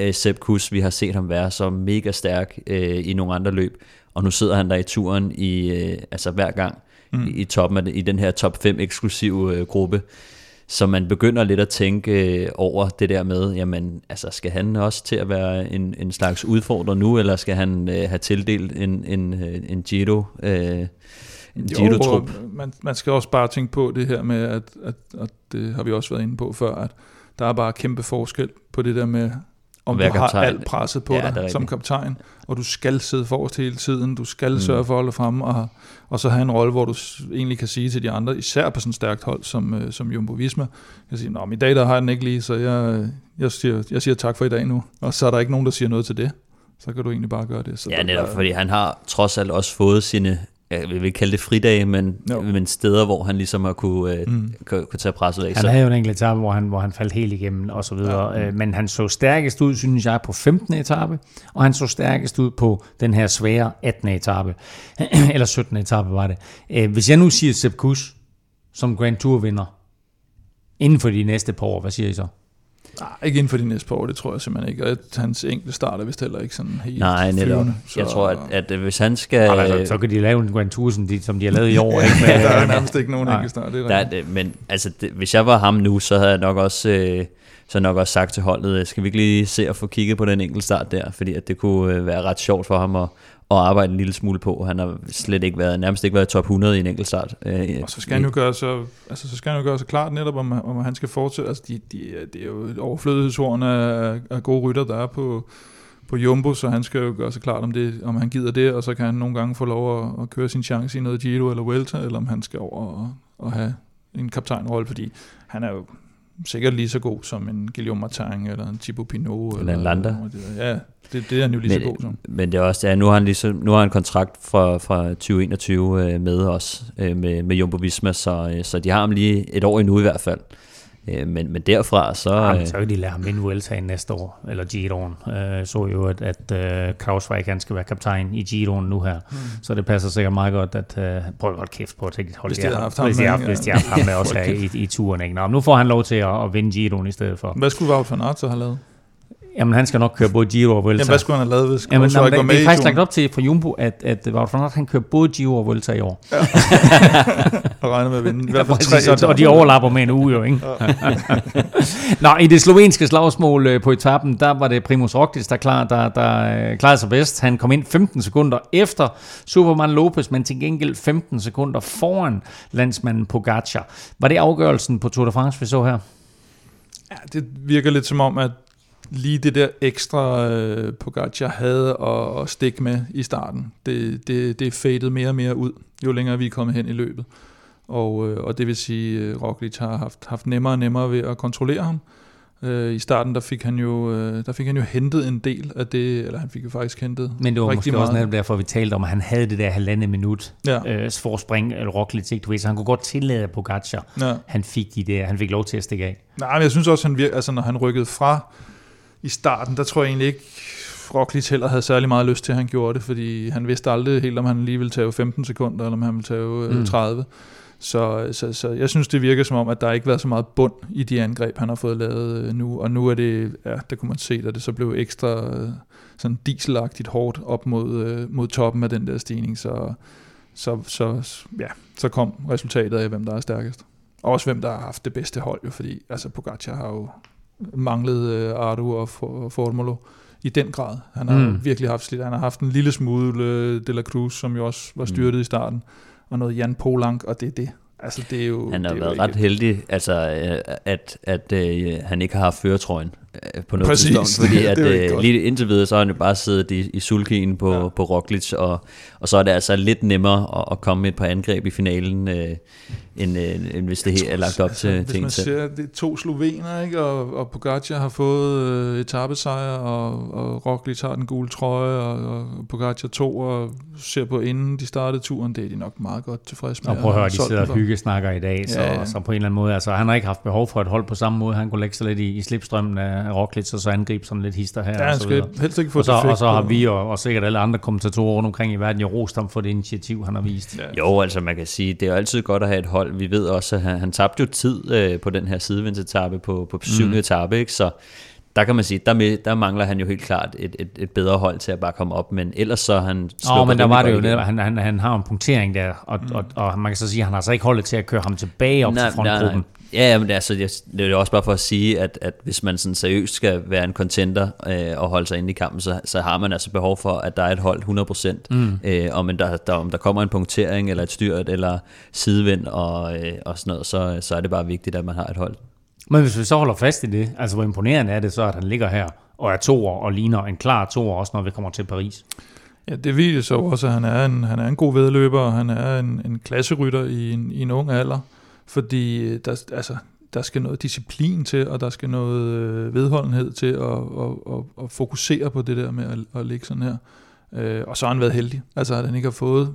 uh, Sepp Kuss. Vi har set ham være så mega stærk uh, i nogle andre løb, og nu sidder han der i turen i, uh, altså hver gang mm. i, i toppen af i den her top 5 eksklusive uh, gruppe. Så man begynder lidt at tænke øh, over det der med, jamen, altså, skal han også til at være en, en slags udfordrer nu, eller skal han øh, have tildelt en, en, øh, en Giro, øh, en Giro-trup? Man, man skal også bare tænke på det her med, at, at, at det har vi også været inde på før, at der er bare kæmpe forskel på det der med, om du har alt presset på ja, dig som kaptajn, og du skal sidde forrest hele tiden, du skal mm. sørge for at holde frem, og, og så have en rolle, hvor du egentlig kan sige til de andre, især på sådan et stærkt hold som, øh, som Jumbo Visma, kan sige, Nå, i dag der har jeg den ikke lige, så jeg, jeg, siger, jeg siger tak for i dag nu, og så er der ikke nogen, der siger noget til det så kan du egentlig bare gøre det. Så ja, netop, fordi han har trods alt også fået sine jeg vil ikke kalde det fridage, men, no. men steder, hvor han ligesom har kunne, øh, mm. kunne, kunne tage presset af. Han havde jo en enkelt etape, hvor han, hvor han faldt helt igennem og så videre. Ja. Øh, men han så stærkest ud, synes jeg, på 15. etape, og han så stærkest ud på den her svære 18. etape. Eller 17. etape var det. Øh, hvis jeg nu siger Sepp Kuss som Grand Tour vinder, inden for de næste par år, hvad siger I så? Nej, ikke inden for de næste par år, det tror jeg simpelthen ikke. Og hans enkelte start er vist heller ikke sådan helt Nej, netop. Så... Jeg tror, at, at hvis han skal... Altså, så kan de lave en Grand Tour, som de, som de har lavet i år. ikke? Men, der er nærmest ikke nogen enkelte start. Det er der, det, men altså, det, hvis jeg var ham nu, så havde jeg nok også... Øh, så nok også sagt til holdet, øh, skal vi ikke lige se at få kigget på den enkelte start der, fordi at det kunne øh, være ret sjovt for ham at, at arbejde en lille smule på. Han har slet ikke været, nærmest ikke været top 100 i en enkelt start. Øh, og så skal han jo gøre så, altså, så skal han jo gøre så klart netop, om, om han skal fortsætte. Altså, de, de, det er jo overflødighedshorn af, af gode rytter, der er på, på Jumbo, så han skal jo gøre sig klart, om, det, om han gider det, og så kan han nogle gange få lov at, at køre sin chance i noget Giro eller Vuelta, eller om han skal over og, og have en kaptajnrolle, fordi han er jo sikkert lige så god som en Guillaume Martin eller en Thibaut Pinot. Eller en Landa. Ja, det, det er han jo lige men, så god som. Men det er også, ja, nu har han, ligesom, nu har han kontrakt fra, fra 2021 øh, med os, øh, med, med Jumbo Visma, så, øh, så de har ham lige et år endnu i hvert fald. Øh, men, men derfra, så... Jamen, øh, så kan de lade ham vinde Vueltaen næste år, eller Giroen. Øh, så jo, at, at uh, Krausweig han skal være kaptajn i Giroen nu her. Mm. Så det passer sikkert meget godt, at... Uh, prøv at holde kæft på at tænke, hold Hvis de har haft ham hvis de har, ja. hvis de har haft ham med også her i, i turen. Ikke? Nå, nu får han lov til at, at vinde Giroen i stedet for. Hvad skulle Wout van Aert så have lavet? Jamen, han skal nok køre både Giro og Vuelta. Jamen, hvad skulle han have lavet, hvis Jamen, jamen, var det, med det er faktisk lagt op til fra Jumbo, at, at Wout van Aert, han kører både Giro og Vuelta i år. Og regner med at vinde. I Ja, hvert fald tre præcis, og, og de overlapper med en uge jo, ikke? Nå, i det slovenske slagsmål øh, på etappen, der var det Primus Roglic, der, klar, der, der øh, klarede sig bedst. Han kom ind 15 sekunder efter Superman Lopez, men til gengæld 15 sekunder foran landsmanden Pogacar. Var det afgørelsen på Tour de France, vi så her? Ja, det virker lidt som om, at lige det der ekstra øh, Pogacar havde at, at stikke med i starten, det, det, det faded mere og mere ud, jo længere vi er kommet hen i løbet. Og, øh, og det vil sige, at Roglic har haft, haft nemmere og nemmere ved at kontrollere ham. Øh, I starten der fik, han jo, øh, der fik han jo hentet en del af det, eller han fik jo faktisk hentet Men det var måske meget. også netop derfor, vi talte om, at han havde det der halvandet minut Ja, øh, forspring, eller Roglic, ikke? Du ved, så han kunne godt tillade Pogacar. ja. Han fik, de der, han fik lov til at stikke af. Nej, men jeg synes også, han virker, altså når han rykkede fra i starten, der tror jeg egentlig ikke, Roglic heller havde særlig meget lyst til, at han gjorde det, fordi han vidste aldrig helt, om han lige ville tage 15 sekunder, eller om han ville tage Mm. mm. 30. Så, så, så jeg synes, det virker som om, at der ikke har været så meget bund i de angreb, han har fået lavet øh, nu, og nu er det, ja, der kunne man se, at det så blev ekstra øh, sådan dieselagtigt hårdt op mod, øh, mod toppen af den der stigning, så, så, så, ja, så kom resultatet af, hvem der er stærkest. Og også hvem der har haft det bedste hold, jo, fordi altså, Pogacar har jo manglet øh, Ardu og For- Formolo i den grad. Han har Mm. mm. virkelig haft slidt. Han har haft en lille smule øh, De La Cruz, som jo også var styrtet mm. i starten, og noget Jan Polank, og det er det. Altså, det er jo... Han har det været ret heldig, altså, øh, at, at øh, han ikke har haft føretrøjen på noget Præcis. tidspunkt, fordi Det er at, øh, godt. lige indtil videre, så har han jo bare siddet i, i sulkien på, Ja. på Roglic, og, og så er det altså lidt nemmere at, at komme med et par angreb i finalen, øh, end, øh, end hvis det helt er lagt op til, altså, til Hvis man ser, det er to slovener, ikke? Og, og Pogacar har fået øh, etappesejr, og, og Roglic har den gule trøje, og, og Pogacar to, og ser på inden de startede turen, det er de nok meget godt tilfredse med. Og prøv at høre, de sidder og hyggesnakker i dag, så, Ja, ja. så på en eller anden måde, altså han har ikke haft behov for et hold på samme måde, han kunne lægge sig lidt i, i slipstrømmen af Roglic, og så angribe sådan lidt hister her Ja, og han så skal videre. helst ikke få Og så, og så har vi og, og sikkert alle andre kommentatorer rundt omkring i verden jo rost ham for det initiativ, han har vist. Ja. Jo, altså man kan sige, det er jo altid godt at have et hold. Vi ved også, at han, han tabte jo tid øh, på den her sidevindetappe på, på syvende mm. etape, ikke? så der kan man sige, der, med, der mangler han jo helt klart et, et, et bedre hold til at bare komme op, men ellers så han Nå, sluppet men der var det jo netop, han, han, han har en punktering der, og, mm. og, og, man kan så sige, at han har så ikke holdet til at køre ham tilbage op Nej, til frontgruppen. Ja, ja, men det er, altså, jeg, det er også bare for at sige, at, at hvis man sådan seriøst skal være en contender øh, og holde sig inde i kampen, så, så har man altså behov for, at der er et hold 100%. Mm. Øh, om, der, der, om der kommer en punktering, eller et styrt, eller sidevind og, øh, og sådan noget, så, så er det bare vigtigt, at man har et hold. Men hvis vi så holder fast i det, altså hvor imponerende er det så, at han ligger her og er toer og ligner en klar toer, også når vi kommer til Paris. Ja, det viser så også, at han er en, han er en god vedløber, og han er en, en klasserytter i en, i en ung alder, fordi øh, der, altså, der skal noget disciplin til, og der skal noget øh, vedholdenhed til at, at, at, at fokusere på det der med at, at ligge sådan her. Øh, og så har han været heldig, altså at han ikke har fået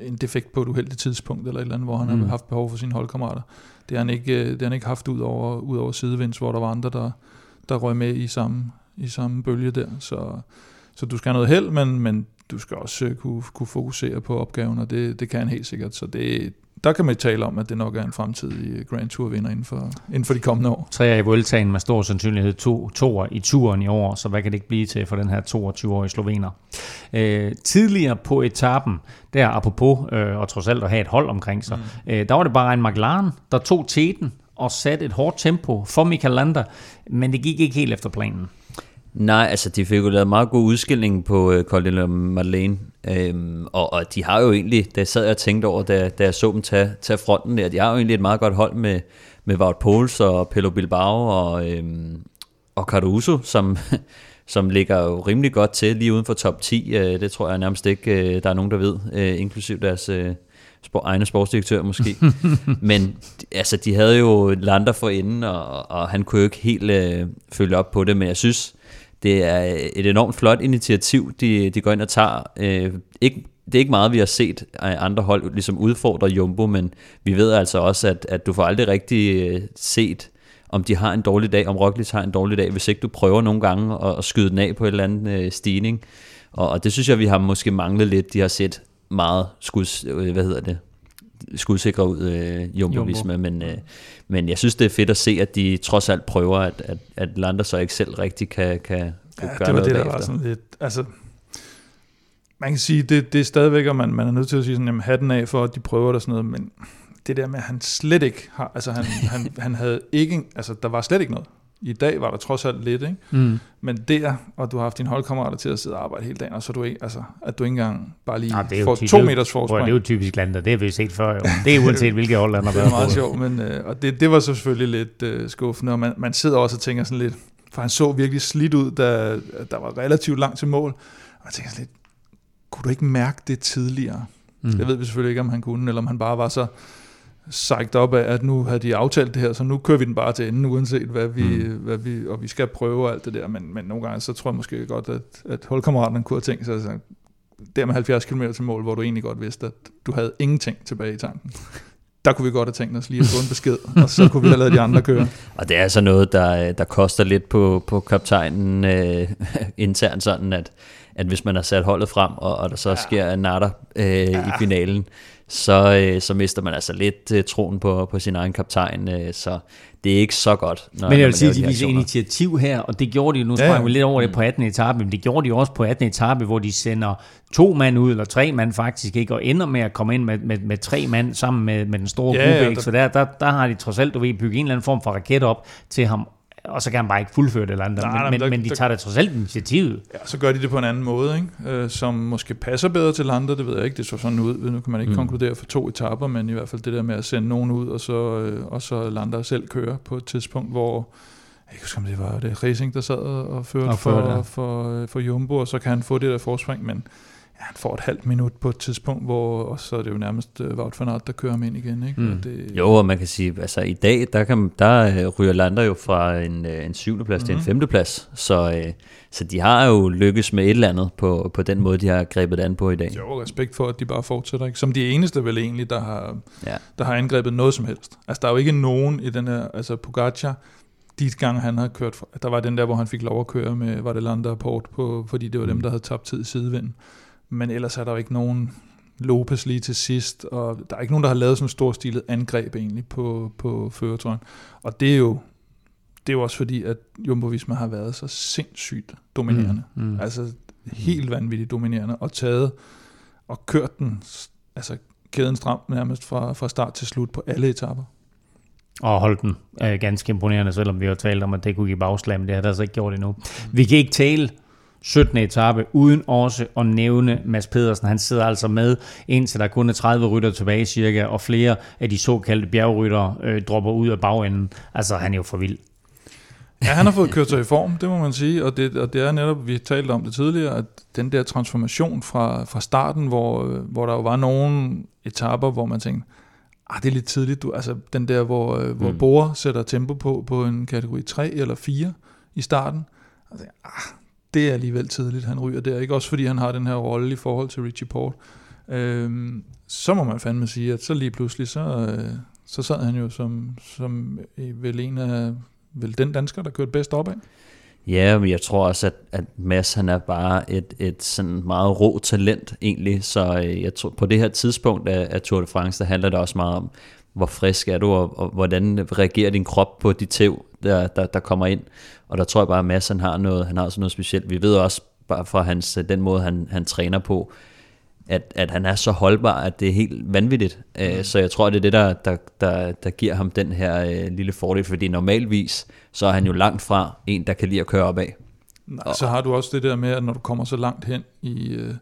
en defekt på et uheldigt tidspunkt, eller et eller andet, hvor han. Mm. har haft behov for sine holdkammerater. Det har han ikke, øh, det har han ikke haft ud over, ud over sidevinds, hvor der var andre, der, der røg med i samme, i samme bølge der. Så, så du skal have noget held, men, men du skal også øh, kunne, kunne fokusere på opgaven, og det, det kan han helt sikkert. Så det, der kan man tale om, at det nok er en fremtidig Grand Tour vinder inden for, inden for de kommende år. Tre i Vueltaen med stor sandsynlighed to, toer i turen i år, så hvad kan det ikke blive til for den her 22-årige slovener? Øh, tidligere på etappen, der apropos øh, og trods alt at have et hold omkring sig, mm. øh, der var det bare en McLaren, der tog teten og satte et hårdt tempo for Michael Landa, men det gik ikke helt efter planen. Nej, altså de fik jo lavet meget god udskilling på øh, Col de la Madeleine, øhm, og, og de har jo egentlig, da sad jeg og tænkte over, da, da jeg så dem tage, tage fronten der, de har jo egentlig et meget godt hold med, med Wout Poels og Pello Bilbao og, øhm, og Caruso, som, som ligger jo rimelig godt til lige uden for top 10. Øh, det tror jeg nærmest ikke, øh, der er nogen, der ved, øh, inklusiv deres, øh, spor, egne sportsdirektør måske. Men altså, de havde jo Lander for inden, og, og han kunne jo ikke helt øh, følge op på det, men jeg synes, det er et enormt flot initiativ, de, de går ind og tager. Øh, ikke, det er ikke meget, vi har set af andre hold ligesom udfordre Jumbo, men vi ved altså også, at, at du får aldrig rigtig øh, set, om de har en dårlig dag, om Roglic har en dårlig dag, hvis ikke du prøver nogle gange at, at skyde den af på et eller andet øh, stigning. Og, og det synes jeg, vi har måske manglet lidt. De har set meget skuds, øh, hvad hedder det, skudsikre ud, øh, Jumbo, Jumbo. men, øh, men jeg synes, det er fedt at se, at de trods alt prøver, at, at, at Lander så ikke selv rigtig kan, kan, kan ja, gøre det var noget det, der bagefter. var sådan lidt, altså, man kan sige, det, det er stadigvæk, at man, man er nødt til at sige sådan, jamen, hatten af for, at de prøver det og sådan noget, men det der med, at han slet ikke har, altså han, han, han havde ikke, altså der var slet ikke noget. I dag var der trods alt lidt, ikke? Mm. Men der, og du har haft dine holdkammerater til at sidde og arbejde hele dagen, og så du ikke, altså, at du ikke engang bare lige jo får ty- to er meters forspring. det er jo typisk lander, det har vi jo set før jo. Det er uanset hvilket hold, han har Det er meget sjovt, men øh, og det, det var så selvfølgelig lidt øh, skuffende, og man, man sidder også og tænker sådan lidt, for han så virkelig slidt ud, da der var relativt langt til mål, og jeg tænker sådan lidt, kunne du ikke mærke det tidligere? Mm. Det ved selvfølgelig ikke, om han kunne, eller om han bare var så psyched op af, at nu havde de aftalt det her, så nu kører vi den bare til enden, uanset hvad vi, mm. hvad vi og vi skal prøve alt det der, men, men nogle gange, så tror jeg måske godt, at, at holdkammeraterne kunne have tænkt sig, altså, der med 70 km til mål, hvor du egentlig godt vidste, at du havde ingenting tilbage i tanken. Der kunne vi godt have tænkt os lige at få en besked, og så kunne vi have lavet de andre køre. Og det er altså noget, der, der koster lidt på, på kaptajnen øh, internt, sådan at, at hvis man har sat holdet frem, og, og der så sker en natter øh, ja. i finalen, så, øh, så mister man altså lidt øh, troen på, på sin egen kaptajn, øh, så det er ikke så godt. Når, Men jeg vil sige, at de viser initiativ her, og det gjorde de jo, nu Ja, sprang ja. vi lidt over det på 18. etape, men det gjorde de også på 18. etape, hvor de sender to mand ud, eller tre mand faktisk ikke, og ender med at komme ind med, med, med tre mand sammen med, med den store Ja, gruppe, ja, der- så der, der, der har de trods alt, du ved, bygget en eller anden form for raket op til ham, og så kan han bare ikke fuldføre det eller andet, Nej, men, nej, men, der- men de der- tager da trods alt initiativet. Ja, så gør de det på en anden måde, ikke? Øh, som måske passer bedre til andre, det ved jeg ikke, det så sådan ud, nu kan man ikke Mm. konkludere for to etapper, men i hvert fald det der med at sende nogen ud, og så, øh, og så lander selv køre på et tidspunkt, hvor jeg kan huske, om det var det Racing, der sad og førte Og for, for, for, øh, for Jumbo, og så kan han få det der forspring, men han får et halvt minut på et tidspunkt, hvor og så er det jo nærmest uh, Wout van Aert, der kører ham ind igen. Ikke? Mm. Og det, Jo, og man kan sige, altså i dag, der, kan, der øh, ryger Lander jo fra en, øh, en syvende plads mm-hmm. til en Mhm. femte plads, så, øh, så de har jo lykkes med et eller andet på, på den måde, de har grebet an på i dag. Jo, respekt for, at de bare fortsætter. Ikke? Som de eneste vel egentlig, der har, Ja. der har angrebet noget som helst. Altså, der er jo ikke nogen i den her, altså Pogacar, de gange han har kørt, der var den der, hvor han fik lov at køre med, var det Landa og Port, på, fordi det var dem, Mm. der havde tabt tid i sidevind. Men ellers er der jo ikke nogen Lopez lige til sidst, og der er ikke nogen, der har lavet sådan en stor stilet angreb egentlig på, på føretrøjen. Og det er jo, det er jo også fordi, at Jumbo Visma har været så sindssygt dominerende. Mm. Mm. Altså helt vanvittigt dominerende, og taget og kørt den, altså kæden stram nærmest fra, fra start til slut på alle etapper. og holdt den øh, ganske imponerende, selvom vi har talt om, at det kunne give bagslag, men det har der altså ikke gjort endnu. Vi kan ikke tale 17. etape, uden også at nævne Mads Pedersen. Han sidder altså med, indtil der kun er 30 rytter tilbage cirka, og flere af de såkaldte bjergryttere øh, dropper ud af bagenden. Altså, han er jo for vild. Ja, han har fået kørt sig i form, det må man sige, og det, og det er netop, vi talte om det tidligere, at den der transformation fra, fra starten, hvor, øh, hvor der jo var nogle etapper, hvor man tænkte, ah, det er lidt tidligt, du, altså den der, hvor, øh, hvor Mm. mm. Bore sætter tempo på, på en kategori 3 eller 4 i starten, og tænkte, ah, det er alligevel tidligt, han ryger der, ikke også fordi han har den her rolle i forhold til Richie Port. Øhm, så må man fandme sige, at så lige pludselig, så, øh, så sad han jo som, som vel en af vel den dansker, der kørte bedst opad. Ja, men jeg tror også, at, at Mads han er bare et, et sådan meget rå talent egentlig, så øh, jeg tror, på det her tidspunkt af, af Tour de France, der handler det også meget om, hvor frisk er du, og, og hvordan reagerer din krop på de tæv, der, der, der kommer ind. Og der tror jeg bare, at Mads han har, noget, han har sådan noget specielt. Vi ved også bare fra hans, den måde, han, han træner på, at, at han er så holdbar, at det er helt vanvittigt. Mm. Så jeg tror, det er det, der, der, der, der giver ham den her øh, lille fordel, fordi normalvis, så er han jo langt fra en, der kan lide at køre opad. Nej, så har du også det der med, at når du kommer så langt hen i, øh,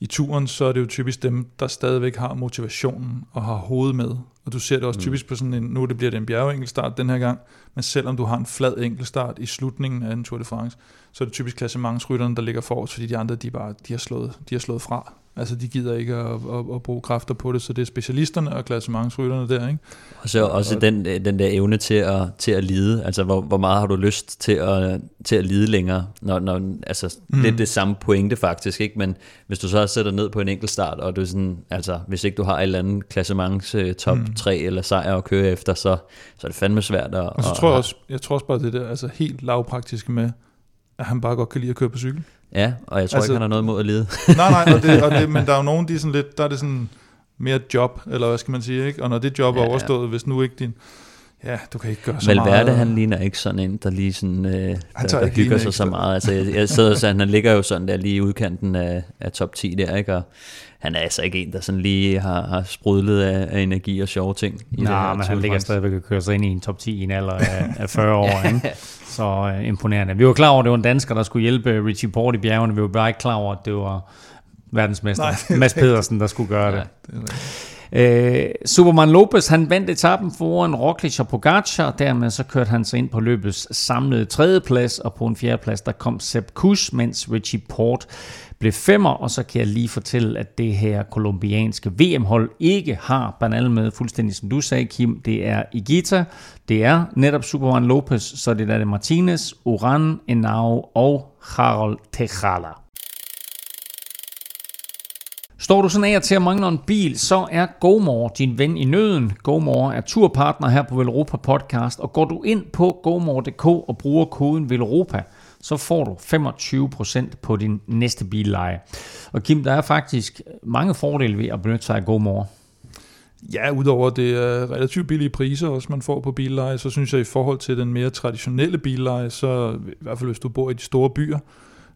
i turen, så er det jo typisk dem, der stadigvæk har motivationen og har hovedet med. Og du ser det også Mm. typisk på sådan en, nu det bliver det en bjergenkelstart den her gang, men selvom du har en flad enkeltstart i slutningen af en Tour de France, så er det typisk klassementsrytterne, der ligger forrest, fordi de andre, de, bare, de, har, slået, de har slået fra. Altså, de gider ikke at, at, at bruge kræfter på det, så det er specialisterne og klassementsrytterne der, ikke? Og så også og, den, den der evne til at, til at lide, altså hvor, hvor meget har du lyst til at, til at lide længere, når, når altså, mm. det er det samme pointe faktisk, ikke? Men hvis du så sætter ned på en enkelt start, og du er sådan, altså, hvis ikke du har et eller andet klassements uh, top mm. 3 eller sejr at køre efter, så, så er det fandme svært at... Og så tror jeg også, jeg tror også bare det der, altså helt lavpraktiske med, at han bare godt kan lide at køre på cykel. Ja, og jeg tror altså, ikke, han har noget imod at lide. nej, nej, og det, og det, men der er jo nogen, de er sådan lidt, der er det sådan mere job, eller hvad skal man sige, ikke? Og når det job er ja, overstået, ja. hvis nu ikke din... Ja, du kan ikke gøre så Valverde, meget. han ligner ikke sådan en, der lige sådan, øh, der, der hygger sig så meget. Altså, jeg, jeg sidder så, han ligger jo sådan der lige i udkanten af, af top 10 der, ikke? Og han er altså ikke en, der sådan lige har, har sprudlet af, af energi og sjove ting. I Nej, men han ligger stadigvæk og kører sig ind i en top 10 i en alder af, af 40 år. Ikke? Så uh, imponerende. Vi var klar over, at det var en dansker, der skulle hjælpe Richie Port i bjergene. Vi var bare ikke klar over, at det var verdensmester Nej, Mads Pedersen, der skulle gøre det. det Øh, Superman Lopez, han vandt etappen foran Roglic og Pogacar, dermed så kørte han sig ind på løbets samlede tredjeplads, og på en fjerdeplads, der kom Sepp Kuss, mens Richie Port blev femmer, og så kan jeg lige fortælle, at det her kolumbianske VM-hold ikke har banal med, fuldstændig som du sagde, Kim. Det er Igita, det er netop Superman Lopez, så det er det Martinez, Uran, Enau og Harold Tejala. Står du sådan af til at mangle en bil, så er GoMore din ven i nøden. GoMore er turpartner her på Velropa Podcast, og går du ind på gomore.dk og bruger koden Velropa, så får du 25% på din næste billeje. Og Kim, der er faktisk mange fordele ved at benytte sig af GoMore. Ja, udover det er relativt billige priser, også man får på billeje, så synes jeg i forhold til den mere traditionelle billeje, så i hvert fald hvis du bor i de store byer,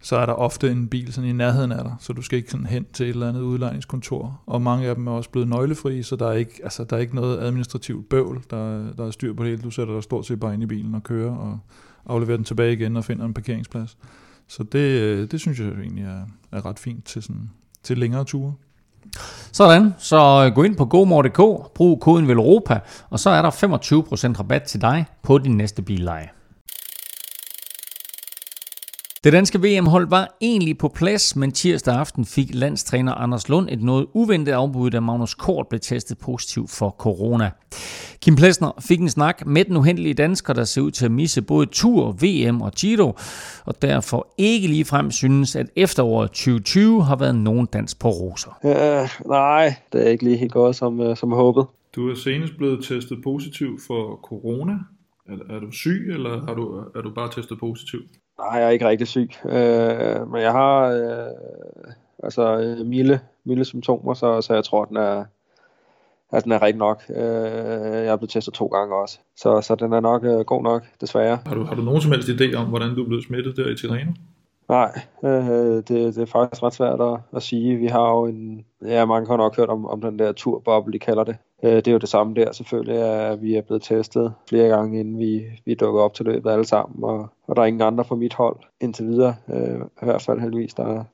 så er der ofte en bil sådan i nærheden af dig, så du skal ikke sådan hen til et eller andet udlejningskontor. Og mange af dem er også blevet nøglefri, så der er ikke, altså, der er ikke noget administrativt bøvl, der, der er styr på det hele. Du sætter dig stort set bare ind i bilen og kører, og afleverer den tilbage igen og finder en parkeringsplads. Så det, øh, det synes jeg egentlig er, er ret fint til, sådan, til længere ture. Sådan, så øh, gå ind på gomor.dk, brug koden VELOROPA, og så er der 25% rabat til dig på din næste billeje. Det danske VM-hold var egentlig på plads, men tirsdag aften fik landstræner Anders Lund et noget uventet afbud, da Magnus Kort blev testet positiv for corona. Kim Plesner fik en snak med den uhendelige dansker, der ser ud til at misse både Tour, VM og Giro, og derfor ikke lige frem synes, at efteråret 2020 har været nogen dans på roser. Uh, nej, det er ikke lige helt godt som, uh, som håbet. Du er senest blevet testet positiv for corona. Er, er du syg, eller har du, er du bare testet positiv? Nej, jeg er ikke rigtig syg, øh, men jeg har øh, altså øh, milde, milde symptomer, så, så jeg tror, at den er, at den er rigtig nok. Øh, jeg er blevet testet to gange også, så, så den er nok øh, god nok, desværre. Har du, har du nogen som helst idé om, hvordan du er blevet smittet der i Tirreno? Nej, øh, det, det er faktisk ret svært at, at sige. Vi har jo en, ja, mange har nok hørt om, om den der turboble, de kalder det. Øh, det er jo det samme der selvfølgelig, at vi er blevet testet flere gange, inden vi, vi dukker op til løbet alle sammen, og, og der er ingen andre fra mit hold indtil videre, øh, i hvert fald heldigvis, der,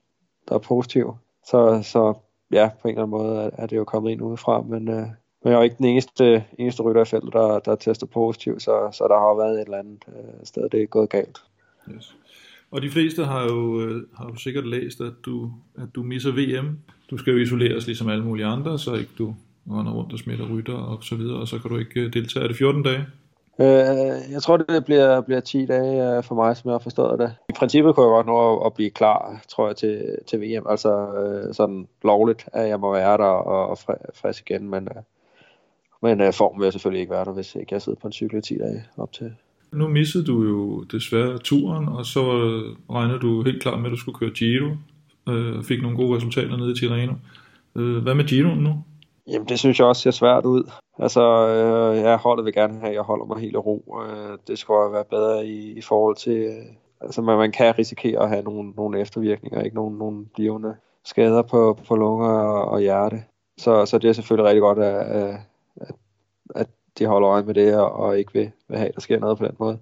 der er positiv. Så, så ja, på en eller anden måde er, er det jo kommet ind udefra, men, øh, men jeg er jo ikke den eneste, eneste rytter i feltet, der, der er testet positiv, så, så der har jo været et eller andet øh, sted, det er gået galt. Yes. Og de fleste har jo, øh, har jo sikkert læst, at du, at du misser VM. Du skal jo isoleres ligesom alle mulige andre, så ikke du render rundt og smitter rytter og så videre, og så kan du ikke øh, deltage. Er det 14 dage? Øh, jeg tror, det bliver, bliver 10 dage øh, for mig, som jeg har forstået det. I princippet kunne jeg godt nå at, at blive klar, tror jeg, til, til VM. Altså øh, sådan lovligt, at jeg må være der og, og frisk igen, men, øh, men øh, formen vil jeg selvfølgelig ikke være der, hvis ikke jeg sidder på en cykel i 10 dage op til. Nu missede du jo desværre turen, og så regnede du helt klart med, at du skulle køre Giro, øh, fik nogle gode resultater nede i Tirreno. Øh, hvad med Giro nu? Jamen, det synes jeg også ser svært ud. Altså, øh, jeg holdet vil gerne have, at jeg holder mig helt i ro. Øh, det skulle være bedre i, i forhold til... Øh, altså, man, man kan risikere at have nogle, nogle eftervirkninger, ikke nogle, nogle blivende skader på, på lunger og, og hjerte. Så, så det er selvfølgelig rigtig godt, at, at, at de holder øje med det, og, og ikke vil, vil have, at der sker noget på den måde.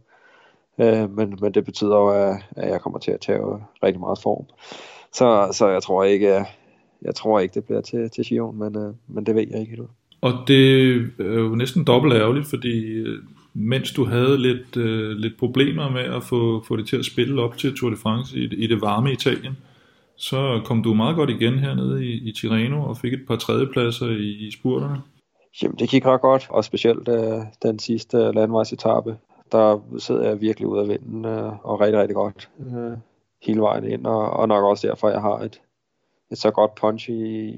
Øh, men, men det betyder jo, at, at jeg kommer til at tage rigtig meget form. Så, så jeg tror ikke, jeg tror ikke, det bliver til, til Sion, men, øh, men det ved jeg ikke endnu. Og det er jo næsten dobbelt ærgerligt, fordi øh, mens du havde lidt, øh, lidt problemer med at få, få det til at spille op til Tour de France i, i det varme Italien, Så kom du meget godt igen hernede i, i Tirreno og fik et par tredjepladser i, i spurterne. Jamen, det gik ret godt, og specielt uh, den sidste landvejsetappe. Der sidder jeg virkelig ude af vinden, uh, og rigtig, rigtig godt uh, hele vejen ind, og, og nok også derfor, jeg har et, et så godt punch i,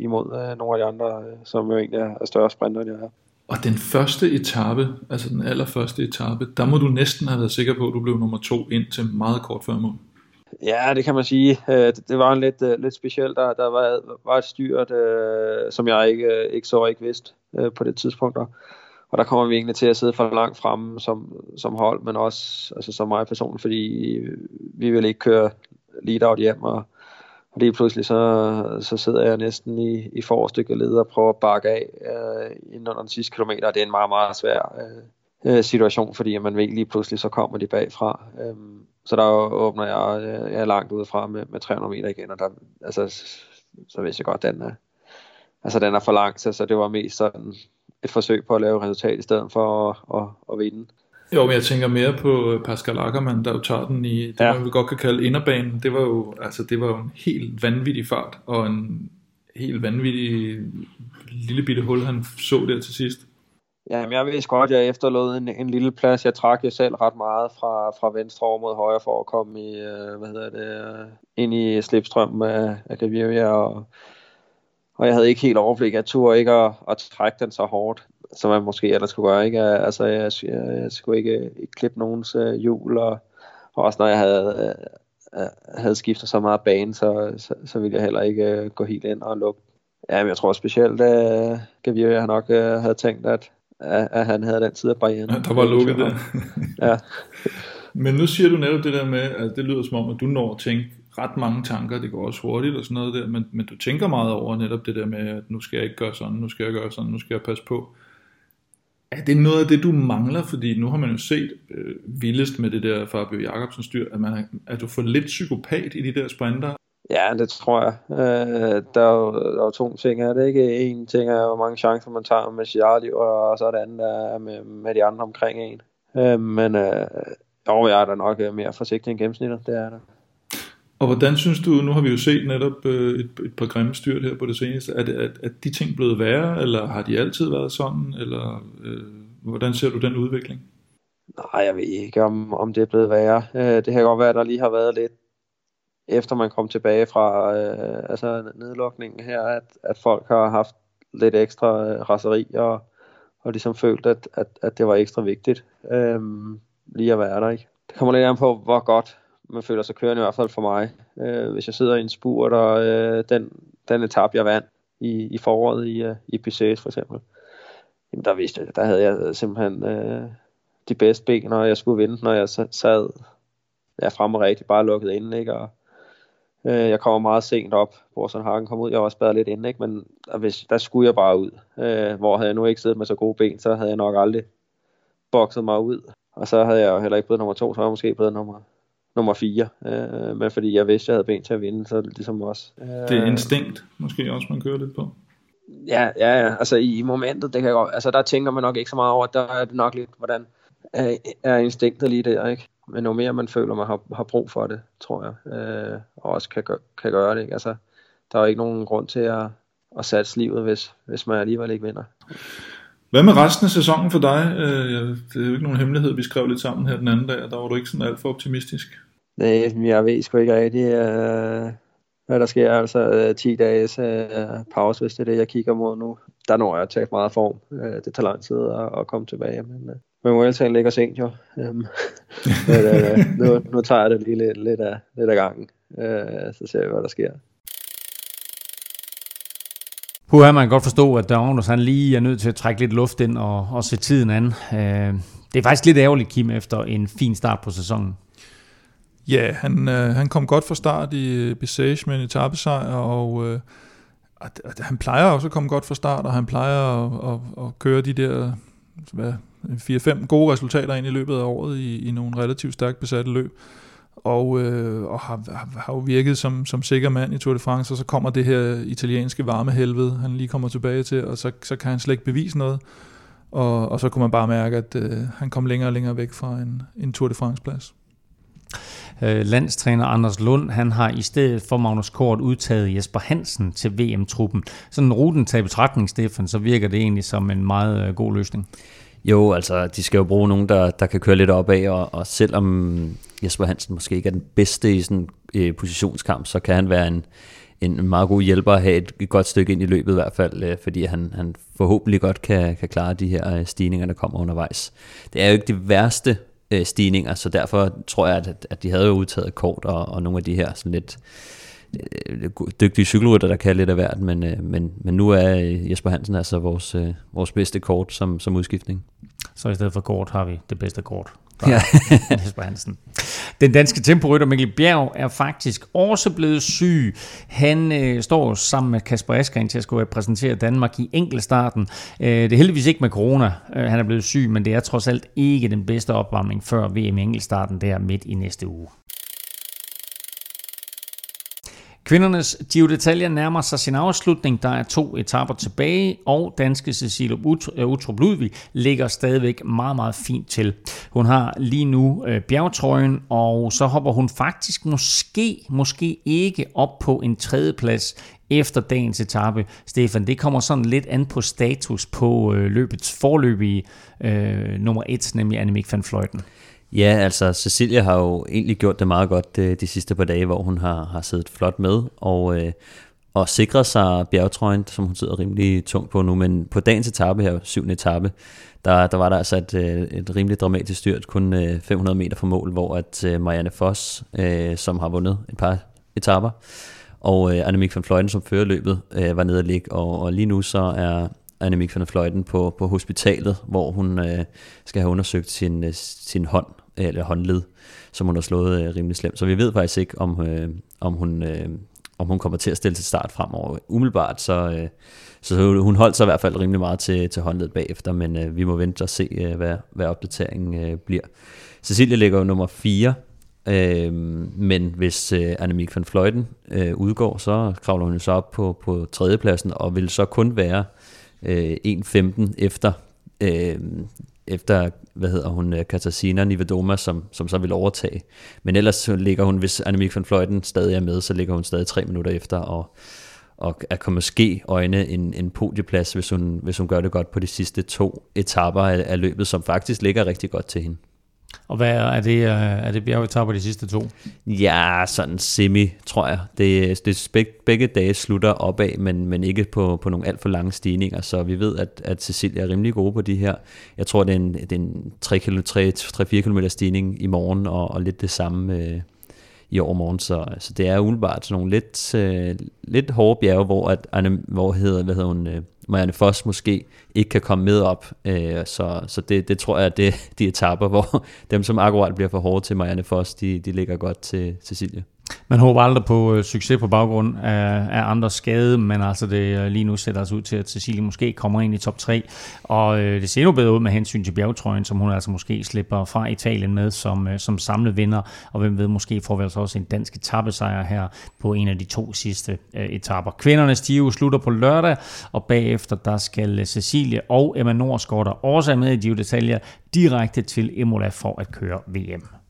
imod uh, nogle af de andre, uh, som jo egentlig er større sprinter, end jeg er. Og den første etape, altså den allerførste etape, der må du næsten have været sikker på, at du blev nummer to ind til meget kort før mål. Ja, det kan man sige. Det var en lidt, lidt specielt. Der, der var, var et styrt, som jeg ikke, ikke så og ikke vidste på det tidspunkt. Og der kommer vi egentlig til at sidde for langt fremme som, som hold, men også altså som mig personligt, fordi vi vil ikke køre lead out hjem, og lige pludselig så, så sidder jeg næsten i, i forreste led og prøver at bakke af øh, inden under den sidste kilometer. Det er en meget, meget svær øh, øh situation, fordi man ved lige pludselig, så kommer de bagfra. Øh, så der åbner jeg, øh, jeg er langt udefra med, med 300 meter igen, og der, altså, så vidste jeg godt, den er, altså, den er for langt, så, så det var mest sådan et forsøg på at lave resultat i stedet for at, at, at vinde. Jo, men jeg tænker mere på Pascal Ackermann, der jo tager den i det, ja. man vi godt kan kalde inderbanen. Det var jo, altså, det var jo en helt vanvittig fart, og en helt vanvittig lille bitte hul, han så der til sidst. Ja, men jeg vidste godt, at jeg efterlod en, en lille plads. Jeg trak jo selv ret meget fra, fra venstre over mod højre for at komme i, øh, hvad hedder det, øh, ind i slipstrømmen af, af Gaviria, og, og jeg havde ikke helt overblik. Jeg turde ikke at, at trække den så hårdt, som man måske ellers skulle gøre. Ikke? Altså, jeg, jeg, jeg skulle ikke, ikke klippe nogens uh, hjul, og, og også når jeg havde, uh, havde skiftet så meget bane, så, så, så ville jeg heller ikke gå helt ind og lukke. Ja, men jeg tror specielt, at uh, Gaviria nok havde tænkt, at at, at han havde den side af barrieren. Ja, der var lukket der. ja. Men nu siger du netop det der med, at det lyder som om, at du når at tænke ret mange tanker, det går også hurtigt og sådan noget der, men, men du tænker meget over netop det der med, at nu skal jeg ikke gøre sådan, nu skal jeg gøre sådan, nu skal jeg passe på. Er det noget af det, du mangler? Fordi nu har man jo set øh, vildest med det der Fabio Jacobsen styr, at, man at du får lidt psykopat i de der sprinter, Ja, det tror jeg. Øh, der, er jo, der er jo to ting. Er det ikke? En ting er, hvor mange chancer man tager med sit eget liv, og så er det andet er med, med de andre omkring en. Øh, men øh, jo, jeg er da nok øh, mere forsigtig end gennemsnittet. Det er der. Og hvordan synes du, nu har vi jo set netop øh, et, et par grimme styrt her på det seneste, er, det, at, at de ting blevet værre, eller har de altid været sådan, eller øh, hvordan ser du den udvikling? Nej, jeg ved ikke, om, om det er blevet værre. Øh, det kan godt være, at der lige har været lidt efter man kom tilbage fra øh, altså nedlukningen her, at, at folk har haft lidt ekstra øh, raseri og, og ligesom følt, at, at, at det var ekstra vigtigt øh, lige at være der. Ikke? Det kommer lidt an på, hvor godt man føler sig kørende, i hvert fald for mig. Øh, hvis jeg sidder i en spurt, og øh, den, den etap, jeg vandt i, i foråret i, uh, i PCS for eksempel, jamen der vidste jeg, der havde jeg simpelthen øh, de bedste ben, når jeg skulle vinde, når jeg sad ja, frem og rigtig bare lukket ind, ikke? Og, Øh, jeg kommer meget sent op, hvor sådan Hagen kom ud. Jeg var også lidt inde, ikke? men hvis, der skulle jeg bare ud. Øh, hvor havde jeg nu ikke siddet med så gode ben, så havde jeg nok aldrig bokset mig ud. Og så havde jeg jo heller ikke blevet nummer to, så var jeg måske blevet nummer, nummer fire. Øh, men fordi jeg vidste, jeg havde ben til at vinde, så det ligesom også. Øh, det er instinkt, måske også, man kører lidt på. Ja, ja, ja. Altså i momentet, det kan godt, altså der tænker man nok ikke så meget over, der er det nok lidt, hvordan er, er instinktet lige der, ikke? men jo mere man føler, man har, har brug for det, tror jeg, øh, og også kan, kan gøre det. Ikke? Altså, der er ikke nogen grund til at, at satse livet, hvis, hvis man alligevel ikke vinder. Hvad med resten af sæsonen for dig? Øh, det er jo ikke nogen hemmelighed, vi skrev lidt sammen her den anden dag, og der var du ikke sådan alt for optimistisk. Nej, jeg ved sgu ikke rigtigt, øh, hvad der sker. Altså øh, 10 dages øh, pause, hvis det er det, jeg kigger mod nu. Der når jeg at tage meget form. Øh, det tager lang tid at, at komme tilbage, men men Vueltaen ligger sent jo. Um, men, nu, nu tager jeg det lige lidt, lidt, af, lidt af gangen, uh, så ser vi, hvad der sker. Puha, man kan godt forstå, at Downers han lige er nødt til at trække lidt luft ind og, og se tiden an. Uh, det er faktisk lidt ærgerligt, Kim, efter en fin start på sæsonen. Ja, han, øh, han kom godt fra start i øh, Besage med en etappesejr, og øh, at, at han plejer også at komme godt fra start, og han plejer at, at, at køre de der hvad, 4-5 gode resultater ind i løbet af året i, i nogle relativt stærkt besatte løb. Og, øh, og har, har, har jo virket som, som sikker mand i Tour de France, og så kommer det her italienske varmehelvede, han lige kommer tilbage til, og så, så kan han slet ikke bevise noget. Og, og så kunne man bare mærke, at øh, han kom længere og længere væk fra en, en Tour de France-plads. Øh, landstræner Anders Lund, han har i stedet for Magnus Kort udtaget Jesper Hansen til VM-truppen. Sådan ruten tager i betragtning, Stefan, så virker det egentlig som en meget øh, god løsning. Jo, altså de skal jo bruge nogen, der, der kan køre lidt opad, og, og selvom Jesper Hansen måske ikke er den bedste i sådan en øh, positionskamp, så kan han være en, en meget god hjælper at have et, et godt stykke ind i løbet i hvert fald, øh, fordi han, han forhåbentlig godt kan, kan klare de her øh, stigninger, der kommer undervejs. Det er jo ikke de værste øh, stigninger, så derfor tror jeg, at, at de havde jo udtaget kort og, og nogle af de her sådan lidt øh, dygtige cykelrytter, der kan lidt af hvert, men, øh, men, men nu er øh, Jesper Hansen altså vores, øh, vores bedste kort som, som udskiftning. Så i stedet for kort har vi det bedste kort. Ja. Jesper Hansen. Den danske temporytter Mikkel Bjerg er faktisk også blevet syg. Han øh, står sammen med Kasper Askren til at skulle repræsentere Danmark i enkeltstarten. Øh, det er heldigvis ikke med corona, øh, han er blevet syg, men det er trods alt ikke den bedste opvarmning før VM enkeltstarten der midt i næste uge. Kvindernes Giro d'Italia nærmer sig sin afslutning. Der er to etaper tilbage, og danske Cecilie Utrup øh, Ludvig ligger stadigvæk meget, meget fint til. Hun har lige nu øh, bjergtrøjen, og så hopper hun faktisk måske, måske ikke op på en tredjeplads efter dagens etape. Stefan, det kommer sådan lidt an på status på øh, løbets forløbige øh, nummer et, nemlig Annemiek van Vleuten. Ja, altså Cecilia har jo egentlig gjort det meget godt de, øh, de sidste par dage, hvor hun har, har siddet flot med og, øh, og sikret sig bjergetrøjen, som hun sidder rimelig tungt på nu. Men på dagens etape her, syvende etape, der, der var der altså et, øh, et rimelig dramatisk styrt, kun øh, 500 meter fra mål, hvor at øh, Marianne Foss, øh, som har vundet et par etaper, og øh, Annemiek van Fløjten, som fører løbet, øh, var nede at ligge, og, og lige nu så er Annemiek van Fløjten på, på hospitalet, hvor hun øh, skal have undersøgt sin, øh, sin hånd, Øh, eller håndled, som hun har slået øh, rimelig slemt. Så vi ved faktisk ikke, om, øh, om, hun, øh, om hun kommer til at stille til start fremover. Umiddelbart, så, øh, så hun holdt sig i hvert fald rimelig meget til, til håndled bagefter, men øh, vi må vente og se, øh, hvad, hvad opdateringen øh, bliver. Cecilia ligger jo nummer 4, øh, men hvis øh, Annemiek van Fløjten øh, udgår, så kravler hun så op på, på tredjepladsen, og vil så kun være øh, 1.15 efter øh, efter, hvad hedder hun, øh, Katarzyna Nivedoma, som, som så vil overtage. Men ellers ligger hun, hvis Annemiek van Fløjten stadig er med, så ligger hun stadig tre minutter efter, og, og er komme måske øjne en, en podieplads, hvis hun, hvis hun gør det godt på de sidste to etapper af, af løbet, som faktisk ligger rigtig godt til hende. Og hvad er det, øh, er det bjergetapper de sidste to? Ja, sådan semi, tror jeg. Det, det begge, begge dage slutter opad, men, men ikke på, på nogle alt for lange stigninger, så vi ved, at, at Cecilia er rimelig god på de her. Jeg tror, det er en, det er en 3-4 km stigning i morgen, og, og lidt det samme øh, i overmorgen, så, så det er umiddelbart sådan nogle lidt, øh, lidt hårde bjerge, hvor, at, hvor hedder, hvad hedder hun, øh, Marianne Foss måske ikke kan komme med op. Øh, så så det, det tror jeg, det er de etapper, hvor dem, som akkurat bliver for hårde til Marianne Foss, de, de ligger godt til Cecilie. Man håber aldrig på øh, succes på baggrund af, af andres skade, men altså det øh, lige nu sætter os ud til, at Cecilie måske kommer ind i top 3, og øh, det ser endnu bedre ud med hensyn til bjergetrøjen, som hun altså måske slipper fra Italien med som, øh, som samlet vinder, og hvem ved, måske får vi altså også en dansk etappesejr her på en af de to sidste øh, etapper. Kvindernes Giro slutter på lørdag, og bagefter der skal øh, Cecilie og Emma Norsgaard, der også er med i de detaljer, direkte til Imola for at køre VM.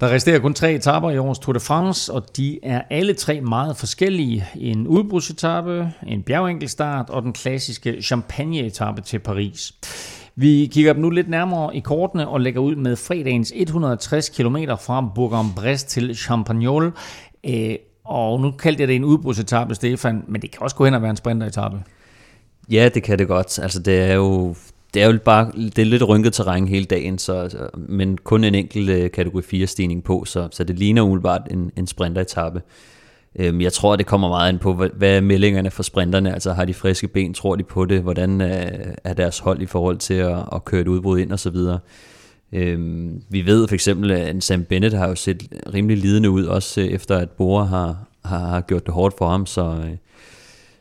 Der resterer kun tre etaper i årets Tour de France, og de er alle tre meget forskellige. En udbrudsetappe, en bjergenkelstart og den klassiske champagne-etappe til Paris. Vi kigger dem nu lidt nærmere i kortene og lægger ud med fredagens 160 km fra Bourg-en-Bresse til Champagnol. Eh, og nu kaldte jeg det en udbrudsetappe, Stefan, men det kan også gå hen og være en sprinteretappe. Ja, det kan det godt. Altså, det er jo det er jo bare det er lidt rynket terræn hele dagen, så, men kun en enkelt øh, kategori 4 stigning på, så, så det ligner umiddelbart en, en sprinteretappe. Øhm, jeg tror, det kommer meget ind på, hvad, hvad er meldingerne for sprinterne, altså har de friske ben, tror de på det, hvordan er, er deres hold i forhold til at, at køre et udbrud ind osv. Øhm, vi ved for eksempel, at Sam Bennett har jo set rimelig lidende ud, også øh, efter at Bora har, har, har gjort det hårdt for ham, så, øh,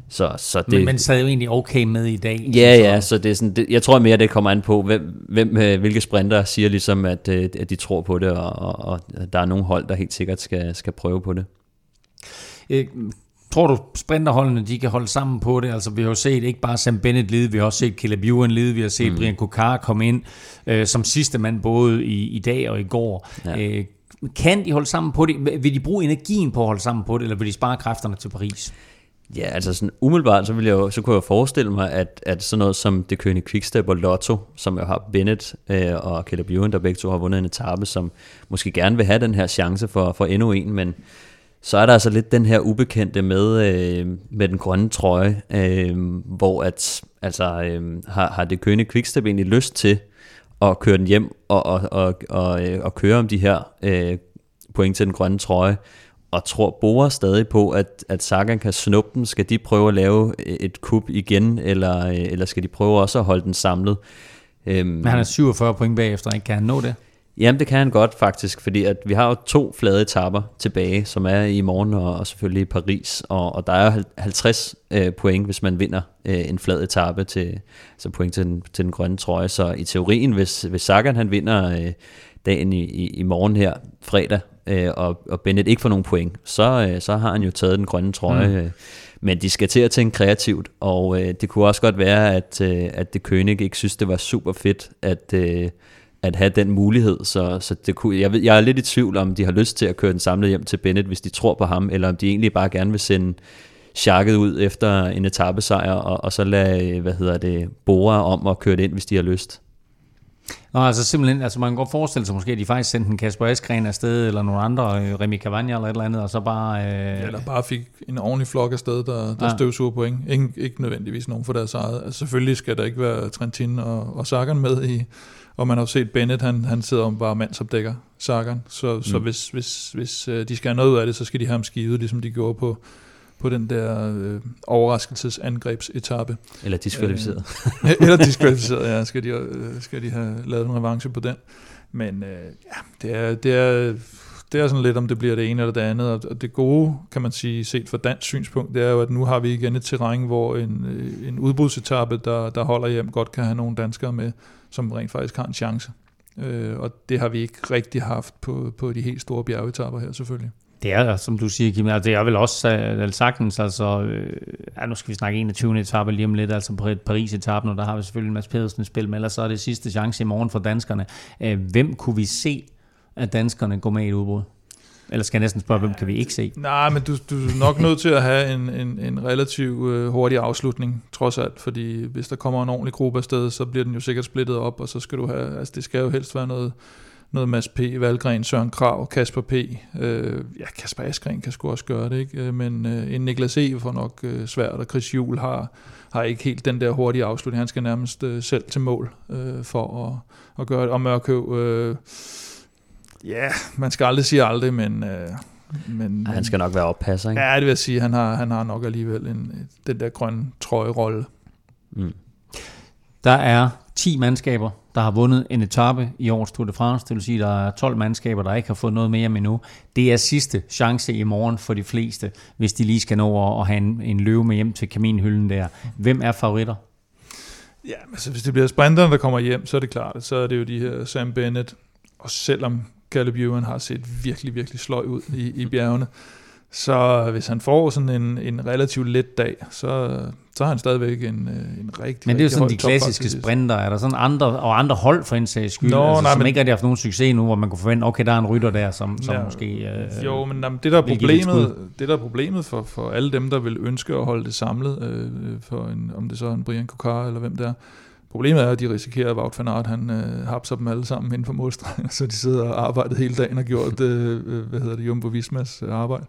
så, så det, men man sad jo egentlig okay med i dag. Ja, så. ja, så det er sådan, det, jeg tror mere, det kommer an på, hvem, hvem, øh, hvilke sprinter siger ligesom, at, øh, at de tror på det, og, og, og der er nogle hold, der helt sikkert skal, skal prøve på det. Øh, Tror du, sprinterholdene de kan holde sammen på det? Altså, vi har jo set ikke bare Sam Bennett lide, vi har også set Caleb Ewan lide, vi har set mm. Brian Kokar komme ind øh, som sidste mand både i, i dag og i går. Ja. Øh, kan de holde sammen på det? Vil de bruge energien på at holde sammen på det, eller vil de spare kræfterne til Paris? Ja, altså sådan umiddelbart, så, ville jeg jo, så kunne jeg forestille mig, at, at sådan noget som det Kønne Quickstep og Lotto, som jo har Bennett øh, og Caleb Ewan, der begge to har vundet en etape, som måske gerne vil have den her chance for, for endnu en, men så er der altså lidt den her ubekendte med, øh, med den grønne trøje, øh, hvor at, altså, øh, har, har det Kønne Quickstep egentlig lyst til at køre den hjem og, og, og, og, øh, og køre om de her øh, point til den grønne trøje, og tror Bora stadig på, at, at Sagan kan snuppe den? Skal de prøve at lave et kup igen, eller, øh, eller skal de prøve også at holde den samlet? Øhm, Men han er 47 point bagefter, ikke? Kan han nå det? Jamen det kan han godt faktisk, fordi at vi har jo to flade etapper tilbage, som er i morgen og, og selvfølgelig i Paris, og, og der er 50 øh, point, hvis man vinder øh, en flad etape til, altså point til den, til den grønne trøje. Så i teorien, hvis, hvis Sagan han vinder øh, dagen i, i, i morgen her, fredag, øh, og, og Bennett ikke får nogen point, så, øh, så har han jo taget den grønne trøje. Mm. Øh, men de skal til at tænke kreativt, og øh, det kunne også godt være, at, øh, at det König ikke synes, det var super fedt, at, øh, at have den mulighed. Så, så det kunne, jeg, ved, jeg er lidt i tvivl om, de har lyst til at køre den samlede hjem til Bennett, hvis de tror på ham, eller om de egentlig bare gerne vil sende sjakket ud efter en etappesejr, og, og så lade, hvad hedder det, Bora om at køre det ind, hvis de har lyst. Nå, altså simpelthen, altså man kan godt forestille sig måske, at de faktisk sendte en Kasper Askren afsted, eller nogle andre, øh, Remy Cavagna eller et eller andet, og så bare... Øh... Ja, eller bare fik en ordentlig flok afsted, der, der ja. støvsuger point. Ikke, ikke nødvendigvis nogen for deres eget. Altså selvfølgelig skal der ikke være Trentin og, og Sagan med i, og man har jo set Bennett, han, han sidder om bare mandsopdækker Sagan, så, mm. så hvis, hvis, hvis øh, de skal have noget ud af det, så skal de have ham skivet, ligesom de gjorde på, på den der øh, overraskelsesangrebsetappe. Eller diskvalificeret. Øh, eller diskvalificeret, ja. Skal de, øh, skal de have lavet en revanche på den. Men øh, ja, det er, det, er, det er sådan lidt, om det bliver det ene eller det andet. Og det gode, kan man sige, set fra dansk synspunkt, det er jo, at nu har vi igen et terræn, hvor en, øh, en udbudsetappe, der, der holder hjem, godt kan have nogle danskere med, som rent faktisk har en chance. Øh, og det har vi ikke rigtig haft på, på de helt store bjergetapper her selvfølgelig. Det er, som du siger, Kim, altså, det er vel også uh, sagtens, altså, øh, ja, nu skal vi snakke 21. etape lige om lidt, altså på Paris-etappen, og der har vi selvfølgelig Mads Pedersen spil, men ellers så er det sidste chance i morgen for danskerne. Uh, hvem kunne vi se, at danskerne går med i et udbrud? Eller skal jeg næsten spørge, hvem kan vi ikke se? Nej, men du, du er nok nødt til at have en, en, en relativ øh, hurtig afslutning, trods alt, fordi hvis der kommer en ordentlig gruppe afsted, så bliver den jo sikkert splittet op, og så skal du have, altså det skal jo helst være noget, noget Mads P., Valgren, Søren Krav, Kasper P. Øh, ja, Kasper Askren kan sgu også gøre det, ikke? Øh, men øh, en Niklas E. får nok øh, svært, og Chris Juhl har, har ikke helt den der hurtige afslutning. Han skal nærmest øh, selv til mål øh, for at, at gøre det. Og Mørkøv, øh, ja, man skal aldrig sige aldrig, men... Øh, men, han skal nok være oppasser, ikke? Ja, det vil jeg sige. Han har, han har nok alligevel en, den der grønne trøjerolle. Mm. Der er 10 mandskaber, der har vundet en etape i årets Tour de France. Det vil sige, at der er 12 mandskaber, der ikke har fået noget mere med endnu. Det er sidste chance i morgen for de fleste, hvis de lige skal nå at have en, en løve med hjem til kaminhylden der. Hvem er favoritter? Ja, altså hvis det bliver sprinterne, der kommer hjem, så er det klart, så er det jo de her Sam Bennett, og selvom Caleb Ewan har set virkelig, virkelig sløj ud i, i bjergene, så hvis han får sådan en, en relativt let dag, så, så har han stadigvæk en, øh, en rigtig Men det er jo sådan de klassiske sprinter. Er der sådan andre, og andre hold for en sags skyld, Nå, altså, nej, som men, ikke har haft nogen succes nu, hvor man kunne forvente, okay, der er en rytter der, som, som ja, måske... Øh, jo, men jamen, det der er problemet, det der er problemet for, for alle dem, der vil ønske at holde det samlet, øh, for en, om det så er en Brian Kokar eller hvem der er, Problemet er, at de risikerer, at Wout van Aert, han øh, hapser dem alle sammen inden for målstregen, så de sidder og arbejder hele dagen og gjort, øh, øh, hvad hedder det, Jumbo Vismas øh, arbejde.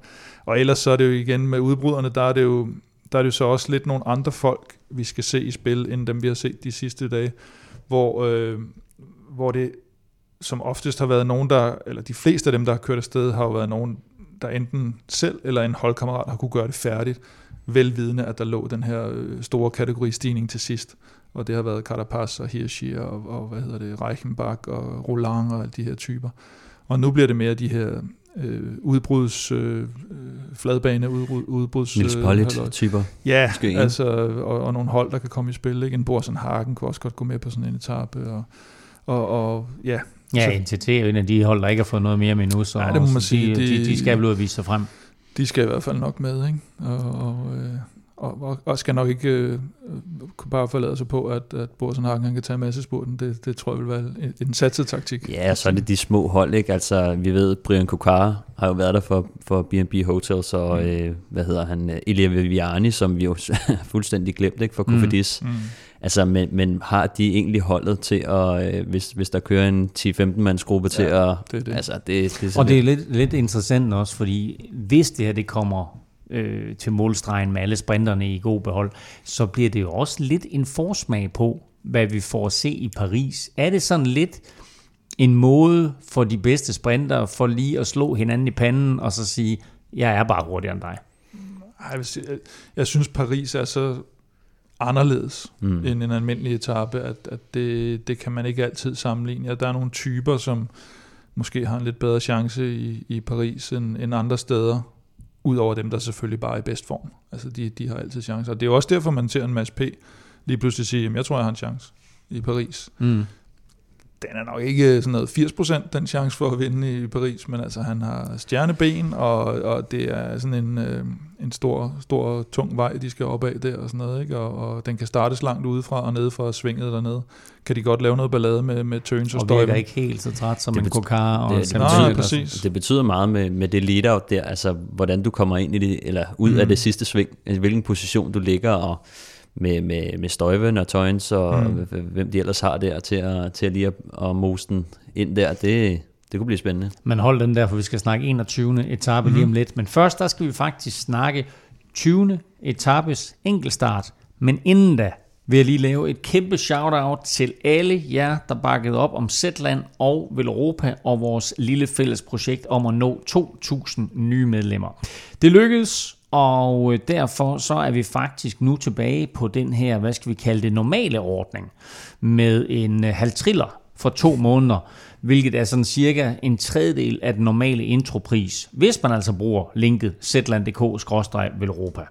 Og ellers så er det jo igen med udbruderne, der er det jo, der er det jo så også lidt nogle andre folk, vi skal se i spil, end dem vi har set de sidste dage, hvor, øh, hvor det som oftest har været nogen, der, eller de fleste af dem, der har kørt afsted, har jo været nogen, der enten selv eller en holdkammerat har kunne gøre det færdigt, velvidende, at der lå den her øh, store kategoristigning til sidst og det har været Carapaz og Hirschi og, og hvad hedder det, Reichenbach og Roland og alle de her typer. Og nu bliver det mere de her øh, udbruds, øh, fladbane udbrud, udbruds... Nils Pollitt-typer. Ja, Måske altså, og, og nogle hold, der kan komme i spil. Ikke? En Borsen Hagen kunne også godt gå med på sådan en etape. Og, og, og ja, Ja, NTT er en af de hold, der ikke har fået noget mere med nu, så, ja, det må man sige, de, de, de skal vel ud og vise sig frem. de skal i hvert fald nok med, ikke? Og, og, øh, og, og, og skal nok ikke øh, bare forlade sig på, at, at Borsen Hagen kan tage massespurten. Det, det tror jeg vil være en, satset taktik. Ja, så er det de små hold, ikke? Altså, vi ved, Brian Kokar har jo været der for, for B&B Hotels, og mm. øh, hvad hedder han, Elia Viviani, som vi jo fuldstændig glemt, ikke? For Kofidis. Mm. Mm. Altså, men, men har de egentlig holdet til at, øh, hvis, hvis der kører en 10-15 mands gruppe ja, til at... Det er det. Altså, det, det er og det er lidt, lidt interessant også, fordi hvis det her det kommer øh, til målstregen med alle sprinterne i god behold, så bliver det jo også lidt en forsmag på, hvad vi får at se i Paris. Er det sådan lidt en måde for de bedste sprinter for lige at slå hinanden i panden og så sige, jeg er bare hurtigere end dig? Jeg, sige, jeg synes, Paris er så anderledes mm. end en almindelig etape, at, at det, det kan man ikke altid sammenligne. Ja, der er nogle typer, som måske har en lidt bedre chance i, i Paris end, end andre steder, Udover dem, der selvfølgelig bare er i bedst form. Altså, de, de har altid chancer. Og det er jo også derfor, man ser en masse P lige pludselig sige, jamen, jeg tror, jeg har en chance i Paris. Mm den er nok ikke sådan noget 80% den chance for at vinde i Paris, men altså han har stjerneben, og, og det er sådan en, øh, en stor, stor, tung vej, de skal op af der og sådan noget, ikke? Og, og den kan startes langt udefra og nede fra svinget dernede. Kan de godt lave noget ballade med, med turns og, og støj. Og ikke helt så træt som det en Kokar og det, det, betyder, præcis. det betyder meget med, med det lead-out der, altså hvordan du kommer ind i det, eller ud mm. af det sidste sving, altså, hvilken position du ligger, og med, med, med Støjven og Tøjens og mm. hvem de ellers har der til at, til at lige at, at mose den ind der, det, det kunne blive spændende. Men hold den der, for vi skal snakke 21. etape mm. lige om lidt. Men først, der skal vi faktisk snakke 20. etapes enkeltstart. Men inden da vil jeg lige lave et kæmpe shout-out til alle jer, der bakkede op om Zetland og Velropa og vores lille fælles projekt om at nå 2.000 nye medlemmer. Det lykkedes, og øh, derfor så er vi faktisk nu tilbage på den her, hvad skal vi kalde det, normale ordning, med en øh, halv triller for to måneder, hvilket er sådan cirka en tredjedel af den normale intropris, hvis man altså bruger linket zland.dk-velropa.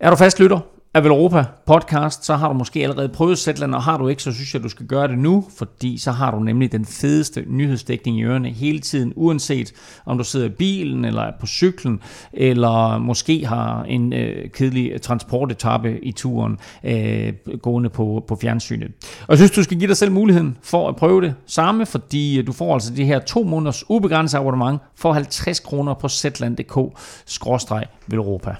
Er du fast lytter, af Europa podcast, så har du måske allerede prøvet Zetland, og har du ikke, så synes jeg, du skal gøre det nu, fordi så har du nemlig den fedeste nyhedsdækning i ørene hele tiden, uanset om du sidder i bilen, eller er på cyklen, eller måske har en øh, kedelig transportetappe i turen øh, gående på, på fjernsynet. Og jeg synes, du skal give dig selv muligheden for at prøve det samme, fordi du får altså det her to måneders ubegrænset abonnement for 50 kroner på zetland.dk-velropa.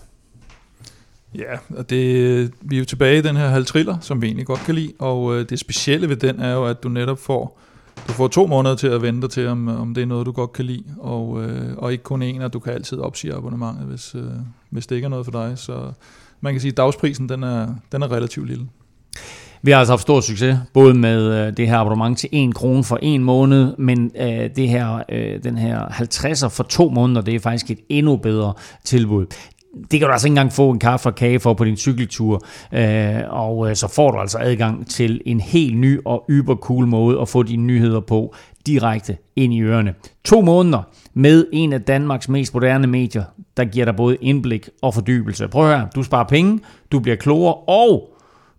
Ja, og det, vi er jo tilbage i den her halvtriller, som vi egentlig godt kan lide, og øh, det specielle ved den er jo, at du netop får, du får to måneder til at vente til, om, om det er noget, du godt kan lide, og, øh, og ikke kun en, at du kan altid opsige abonnementet, hvis, øh, hvis det ikke er noget for dig. Så man kan sige, at dagsprisen den er, den er relativt lille. Vi har altså haft stor succes, både med øh, det her abonnement til 1 krone for en måned, men øh, det her, øh, den her 50'er for to måneder, det er faktisk et endnu bedre tilbud det kan du altså ikke engang få en kaffe og kage for på din cykeltur, øh, og øh, så får du altså adgang til en helt ny og yber cool måde at få dine nyheder på direkte ind i ørerne. To måneder med en af Danmarks mest moderne medier, der giver dig både indblik og fordybelse. Prøv at høre, du sparer penge, du bliver klogere, og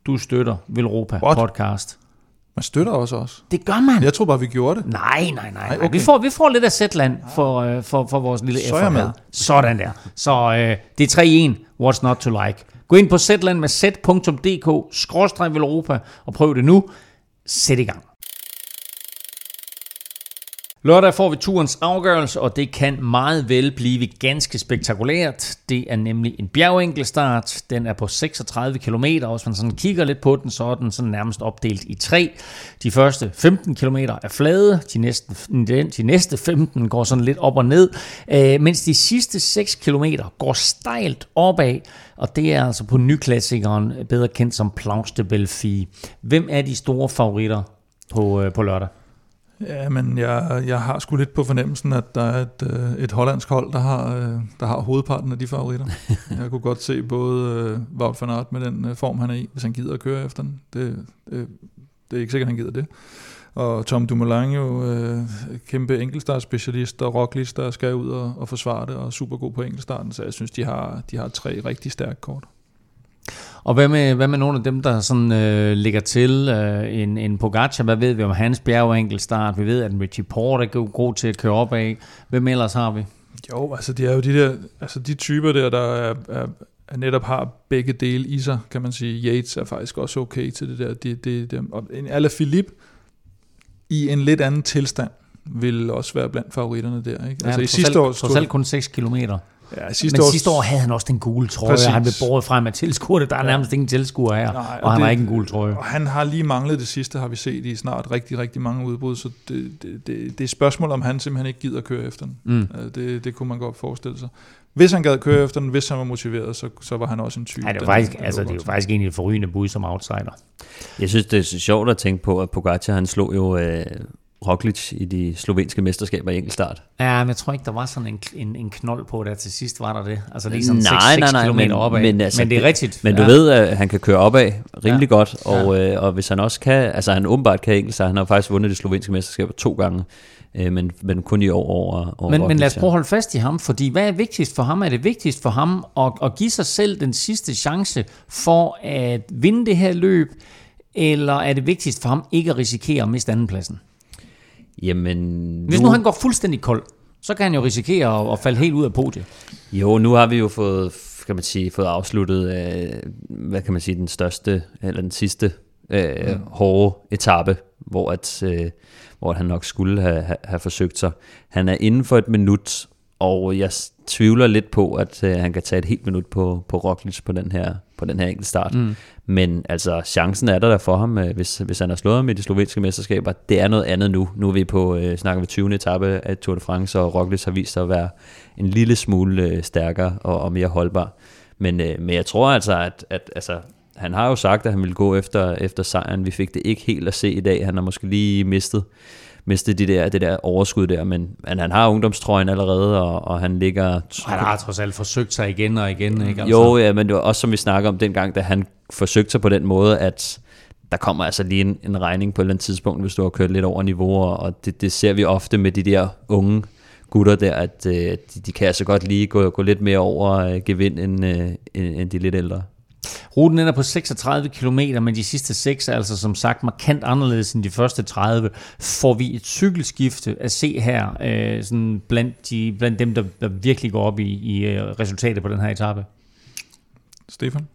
du støtter Velropa What? podcast. Man støtter også os. Det gør man. Jeg tror bare, vi gjorde det. Nej, nej, nej. okay. vi, får, vi får lidt af Zetland for, øh, for, for vores lille Så er med. Sådan der. Så øh, det er 3-1. What's not to like? Gå ind på Zetland med z.dk, skråstrej Europa, og prøv det nu. Sæt i gang. Lørdag får vi turens afgørelse, og det kan meget vel blive ganske spektakulært. Det er nemlig en bjergenkelstart. Den er på 36 km, og hvis man sådan kigger lidt på den, så er den sådan nærmest opdelt i tre. De første 15 km er flade, de næste, de næste 15 går sådan lidt op og ned, øh, mens de sidste 6 km går stejlt opad, og det er altså på nyklassikeren, bedre kendt som Plaus de Belfi. Hvem er de store favoritter på, øh, på lørdag? Ja, men jeg, jeg har sgu lidt på fornemmelsen, at der er et, øh, et hollandsk hold, der har, øh, der har hovedparten af de favoritter. jeg kunne godt se både øh, Wout van Aert med den form, han er i, hvis han gider at køre efter den. Det, det, det er ikke sikkert, han gider det. Og Tom Dumoulin jo øh, kæmpe enkeltstartspecialist, og Roglic, der skal ud og, og forsvare det, og super god på enkeltstarten, så jeg synes, de har, de har tre rigtig stærke kort. Og hvad med, hvad med nogle af dem, der sådan øh, ligger til? Øh, en, en Pogacar, hvad ved vi om hans bjergenkelstart? Vi ved, at Richie Porte er god til at køre op af. Hvem ellers har vi? Jo, altså det er jo de der, altså de typer der, der er, er, er netop har begge dele i sig, kan man sige. Yates er faktisk også okay til det der. Det, det, det, og en Alaphilippe i en lidt anden tilstand vil også være blandt favoritterne der. Ikke? Altså ja, i sidste år... Trods alt kun 6 kilometer. Ja, sidste Men år, sidste år havde han også den gule trøje, præcis. og han blev båret frem af tilskuerne. Der er nærmest ingen tilskuere her, Nej, og, og han det, har ikke en gul trøje. Og han har lige manglet det sidste, har vi set i snart rigtig, rigtig mange udbrud, så det, det, det, det er spørgsmål, om han simpelthen ikke gider at køre efter den. Mm. Det, det kunne man godt forestille sig. Hvis han gad køre efter den, hvis han var motiveret, så, så var han også en type. Ja, det, er faktisk, den, altså, det er jo faktisk egentlig et forrygende bud som outsider. Jeg synes, det er sjovt at tænke på, at Pogacar han slog jo øh, Roglic i de slovenske mesterskaber i enkeltstart. Ja, men jeg tror ikke, der var sådan en, en, en knold på der til sidst, var der det? Altså det er sådan nej, 6, 6 nej, nej, km men, opad. Men, altså, men det er rigtigt. Men du ja. ved, at han kan køre opad rimelig ja. godt, og, ja. øh, og hvis han også kan, altså han åbenbart kan enkeltstart, han har faktisk vundet de slovenske mesterskaber to gange, øh, men, men kun i år over, over men, men lad os prøve at holde fast i ham, fordi hvad er vigtigst for ham? Er det vigtigst for ham at, at give sig selv den sidste chance for at vinde det her løb, eller er det vigtigst for ham ikke at risikere at miste andenpladsen? Jamen, Hvis nu han går fuldstændig kold, så kan han jo risikere at, at falde helt ud af podiet. Jo, nu har vi jo fået, kan man sige, fået afsluttet, øh, hvad kan man sige, den største, eller den sidste øh, mm. hårde etape, hvor, at, øh, hvor han nok skulle have, have, have forsøgt sig. Han er inden for et minut, og jeg tvivler lidt på, at øh, han kan tage et helt minut på, på Roglic på den her, på den her enkelte start. Mm. Men altså, chancen er der, der for ham, øh, hvis, hvis han har slået ham i de slovenske mesterskaber. Det er noget andet nu. Nu er vi på, øh, snakker vi 20. etape af Tour de France, og Roglic har vist sig at være en lille smule øh, stærkere og, og mere holdbar. Men, øh, men jeg tror altså, at, at altså, han har jo sagt, at han ville gå efter, efter sejren. Vi fik det ikke helt at se i dag. Han har måske lige mistet miste de der, det der overskud der, men, men han har ungdomstrøjen allerede, og, og han ligger... Han har trods alt forsøgt sig igen og igen, ikke? Altså. Jo, ja, men det var også som vi snakker om dengang, da han forsøgte sig på den måde, at der kommer altså lige en, en regning på et eller andet tidspunkt, hvis du har kørt lidt over niveau, og det, det ser vi ofte med de der unge gutter der, at øh, de, de kan altså godt lige gå, gå lidt mere over øh, gevind end, øh, end, end de lidt ældre. Ruten ender på 36 km, men de sidste 6 er altså som sagt markant anderledes end de første 30. Får vi et cykelskifte at se her, øh, sådan blandt, de, blandt dem, der, der virkelig går op i, i øh, resultatet på den her etape? Stefan?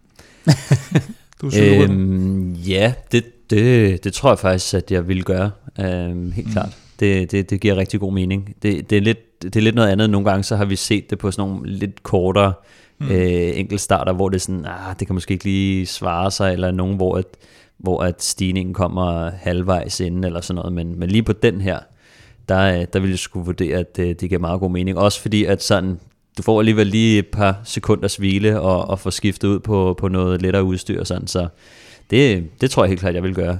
du er øhm, Ja, det, det, det tror jeg faktisk, at jeg vil gøre. Øhm, helt mm. klart. Det, det, det giver rigtig god mening. Det, det, er lidt, det er lidt noget andet. Nogle gange så har vi set det på sådan nogle lidt kortere mm. øh, enkeltstarter, hvor det er sådan, ah, det kan måske ikke lige svare sig, eller nogen, hvor, at, hvor at stigningen kommer halvvejs inden, eller sådan noget. Men, men lige på den her, der, øh, der ville jeg skulle vurdere, at det, det giver meget god mening. Også fordi, at sådan, du får alligevel lige et par sekunders hvile, og, og får skiftet ud på, på noget lettere udstyr og sådan, så det, det tror jeg helt klart, jeg vil gøre.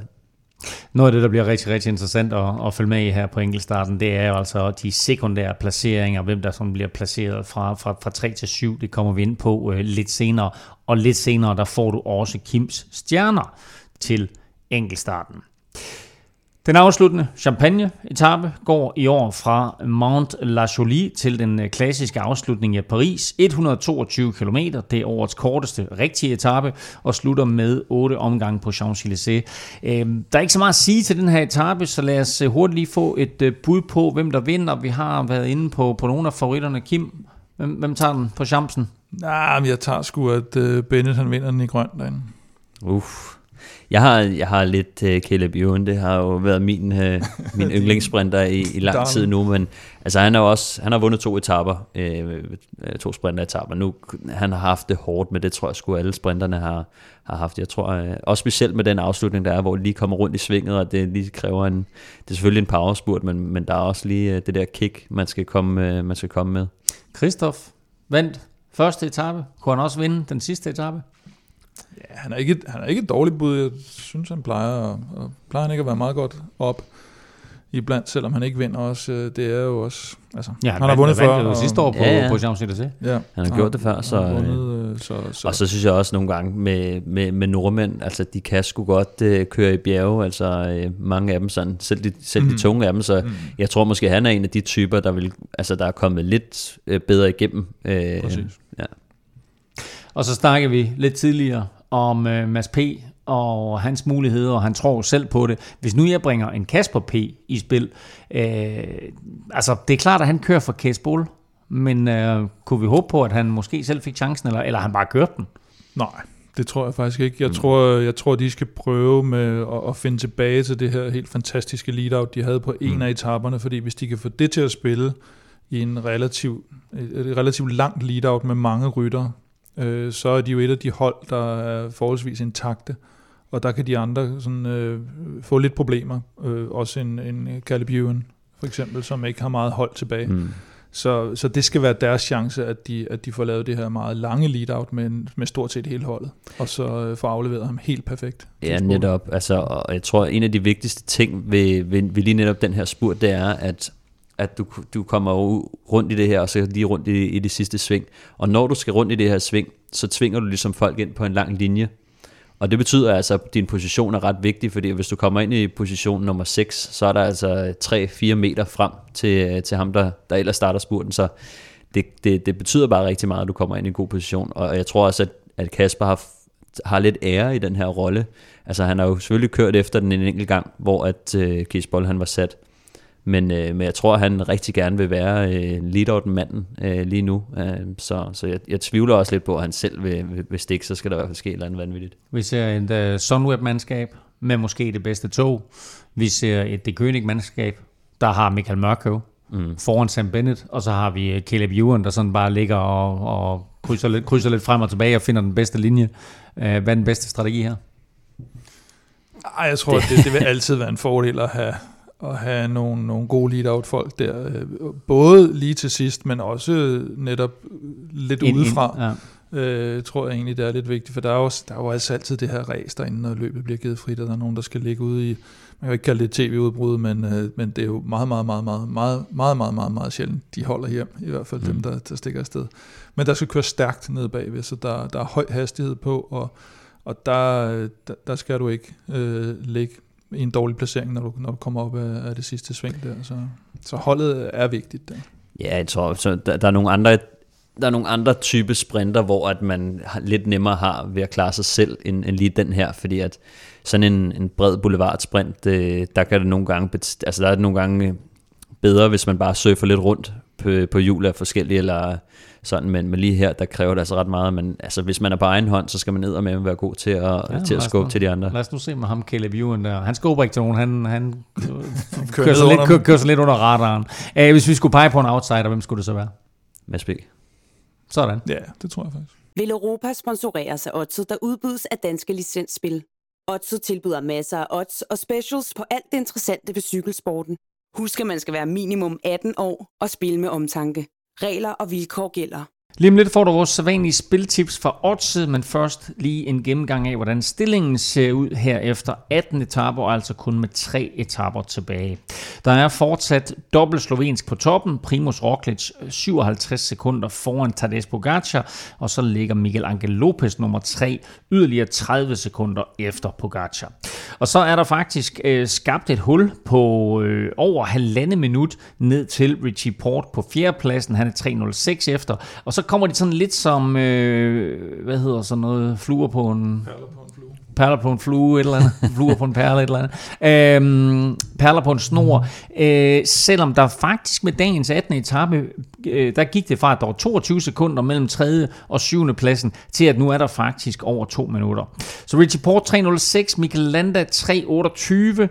Noget af det, der bliver rigtig, rigtig interessant at, at følge med i her på enkeltstarten, det er jo altså de sekundære placeringer, hvem der sådan bliver placeret fra, fra, fra 3 til 7, det kommer vi ind på øh, lidt senere. Og lidt senere, der får du også Kims stjerner til enkeltstarten. Den afsluttende Champagne-etape går i år fra Mont La Jolie til den øh, klassiske afslutning i Paris. 122 km, det er årets korteste rigtige etape, og slutter med 8 omgange på Champs-Élysées. Øhm, der er ikke så meget at sige til den her etape, så lad os øh, hurtigt lige få et øh, bud på, hvem der vinder. Vi har været inde på, på nogle af favoritterne. Kim, hvem, hvem tager den på chancen? Nej, men jeg tager sgu, at Bennett han vinder den i grøn derinde. Uff. Jeg har, jeg har lidt uh, Caleb Ewan, det har jo været min, uh, min yndlingssprinter i, i lang tid nu, men altså, han har også han har vundet to etaper, uh, to sprinteretapper. Nu han har haft det hårdt, men det tror jeg sgu alle sprinterne har, har haft. Jeg tror uh, også specielt med den afslutning der er, hvor de lige kommer rundt i svinget, og det lige kræver en, det er selvfølgelig en powerspurt, men, men der er også lige uh, det der kick, man skal komme, uh, man skal komme med. Christoph vandt første etape. Kunne han også vinde den sidste etape? Ja, han er ikke, han er ikke et dårligt bud. Jeg synes, han plejer, at, plejer han ikke at være meget godt op i blandt, selvom han ikke vinder også. Øh, det er jo også... Altså, ja, han, han har vundet før. Han sidste år på, ja, ja. på Champs-Élysées. Ja, han har gjort det før. Så, vundet, øh, så, så, og så synes jeg også nogle gange med, med, med nordmænd, altså de kan sgu godt uh, køre i bjerge, altså uh, mange af dem sådan, selv de, selv mm. de tunge af dem, så mm. jeg tror måske, han er en af de typer, der, vil, altså, der er kommet lidt uh, bedre igennem. Uh, Præcis. Og så snakker vi lidt tidligere om øh, Mads P. og hans muligheder, og han tror selv på det. Hvis nu jeg bringer en Kasper P. i spil, øh, altså det er klart, at han kører for Bull, men øh, kunne vi håbe på, at han måske selv fik chancen, eller, eller han bare kørte den? Nej, det tror jeg faktisk ikke. Jeg, mm. tror, jeg tror, de skal prøve med at, at finde tilbage til det her helt fantastiske lead-out, de havde på en mm. af etaperne, fordi hvis de kan få det til at spille i en relativ, et relativt langt lead-out med mange rytter, øh, så er de jo et af de hold, der er forholdsvis intakte, og der kan de andre sådan, øh, få lidt problemer. Øh, også en, en Caleb Ewan, for eksempel, som ikke har meget hold tilbage. Mm. Så, så det skal være deres chance, at de, at de får lavet det her meget lange lead-out med, med stort set hele holdet, og så øh, får afleveret ham helt perfekt. Ja, netop. Altså, og jeg tror, en af de vigtigste ting ved, ved, ved lige netop den her spurt, det er, at at du, du kommer rundt i det her, og så lige rundt i, i det sidste sving. Og når du skal rundt i det her sving, så tvinger du ligesom folk ind på en lang linje. Og det betyder altså, at din position er ret vigtig, fordi hvis du kommer ind i position nummer 6, så er der altså 3-4 meter frem til, øh, til ham, der, der ellers starter spurten. Så det, det, det betyder bare rigtig meget, at du kommer ind i en god position. Og jeg tror også, at, at Kasper har, har lidt ære i den her rolle. Altså han har jo selvfølgelig kørt efter den en enkelt gang, hvor at øh, Kies han var sat. Men, øh, men jeg tror, at han rigtig gerne vil være øh, lead-out-manden øh, lige nu. Øh, så så jeg, jeg tvivler også lidt på, at han selv vil, vil, vil stikke, så skal der i hvert fald ske et eller andet vanvittigt. Vi ser et uh, Sunweb-mandskab med måske det bedste tog. Vi ser et De König-mandskab, der har Michael Mørkøv mm. foran Sam Bennett, og så har vi øh, Caleb Ewan, der sådan bare ligger og, og krydser, lidt, krydser lidt frem og tilbage og finder den bedste linje. Uh, hvad er den bedste strategi her? Ej, jeg tror, det, det, det vil altid være en fordel at have at have nogle, nogle gode lead-out folk der, øh, både lige til sidst, men også netop lidt ind, udefra. Ind, ja. øh, tror jeg egentlig, det er lidt vigtigt, for der er, også, der er jo altså altid det her race derinde, når løbet bliver givet frit, og der er nogen, der skal ligge ude i, man kan ikke kalde det tv-udbrud, men, øh, men det er jo meget, meget, meget, meget, meget, meget, meget, meget, meget sjældent, de holder hjem, i hvert fald mm. dem, der, der stikker afsted. Men der skal køre stærkt ned bagved, så der, der er høj hastighed på, og, og der, der, der skal du ikke øh, ligge i en dårlig placering, når du, når du kommer op af, af det sidste sving der. Så, så holdet er vigtigt der. Ja, jeg tror, så der, der er nogle andre der er nogle andre type sprinter, hvor at man lidt nemmere har ved at klare sig selv, end, end lige den her, fordi at sådan en, en bred boulevardsprint, øh, der kan det nogle gange, altså der er det nogle gange øh, bedre, hvis man bare surfer lidt rundt på, på hjul af forskellige, eller sådan, men, men lige her, der kræver det altså ret meget, men altså, hvis man er på egen hånd, så skal man ned og med være god til at, ja, til at skubbe nu, til de andre. Lad os nu se med ham, Caleb Ewan der. Han skubber ikke til nogen, han, han kører, så lidt, kører, kører så lidt under radaren. Uh, hvis vi skulle pege på en outsider, hvem skulle det så være? Mads B. Sådan. Ja, det tror jeg faktisk. Vil Europa sponsoreres af Odset, der udbydes af danske licensspil? Odset tilbyder masser af odds og specials på alt det interessante ved cykelsporten. Husk, at man skal være minimum 18 år og spille med omtanke. Regler og vilkår gælder. Lige om lidt får du vores sædvanlige spiltips fra Odds, men først lige en gennemgang af, hvordan stillingen ser ud her efter 18 etaper, altså kun med tre etaper tilbage. Der er fortsat dobbelt slovensk på toppen, Primus Roglic 57 sekunder foran Tadej Pogacar, og så ligger Miguel Angel Lopez nummer 3 yderligere 30 sekunder efter Pogacar. Og så er der faktisk øh, skabt et hul på øh, over halvandet minut ned til Richie Port på fjerdepladsen. Han er 3.06 efter, og så kommer de sådan lidt som, øh, hvad hedder sådan noget, fluer på en... Perler på en flue. Perler på en flue, et eller andet. fluer på en perle, et eller andet. Øhm, perler på en snor. Øh, selvom der faktisk med dagens 18. etape, øh, der gik det fra, at der var 22 sekunder mellem 3. og 7. pladsen, til at nu er der faktisk over 2 minutter. Så Richie Port 3.06, Mikel Landa 3.28,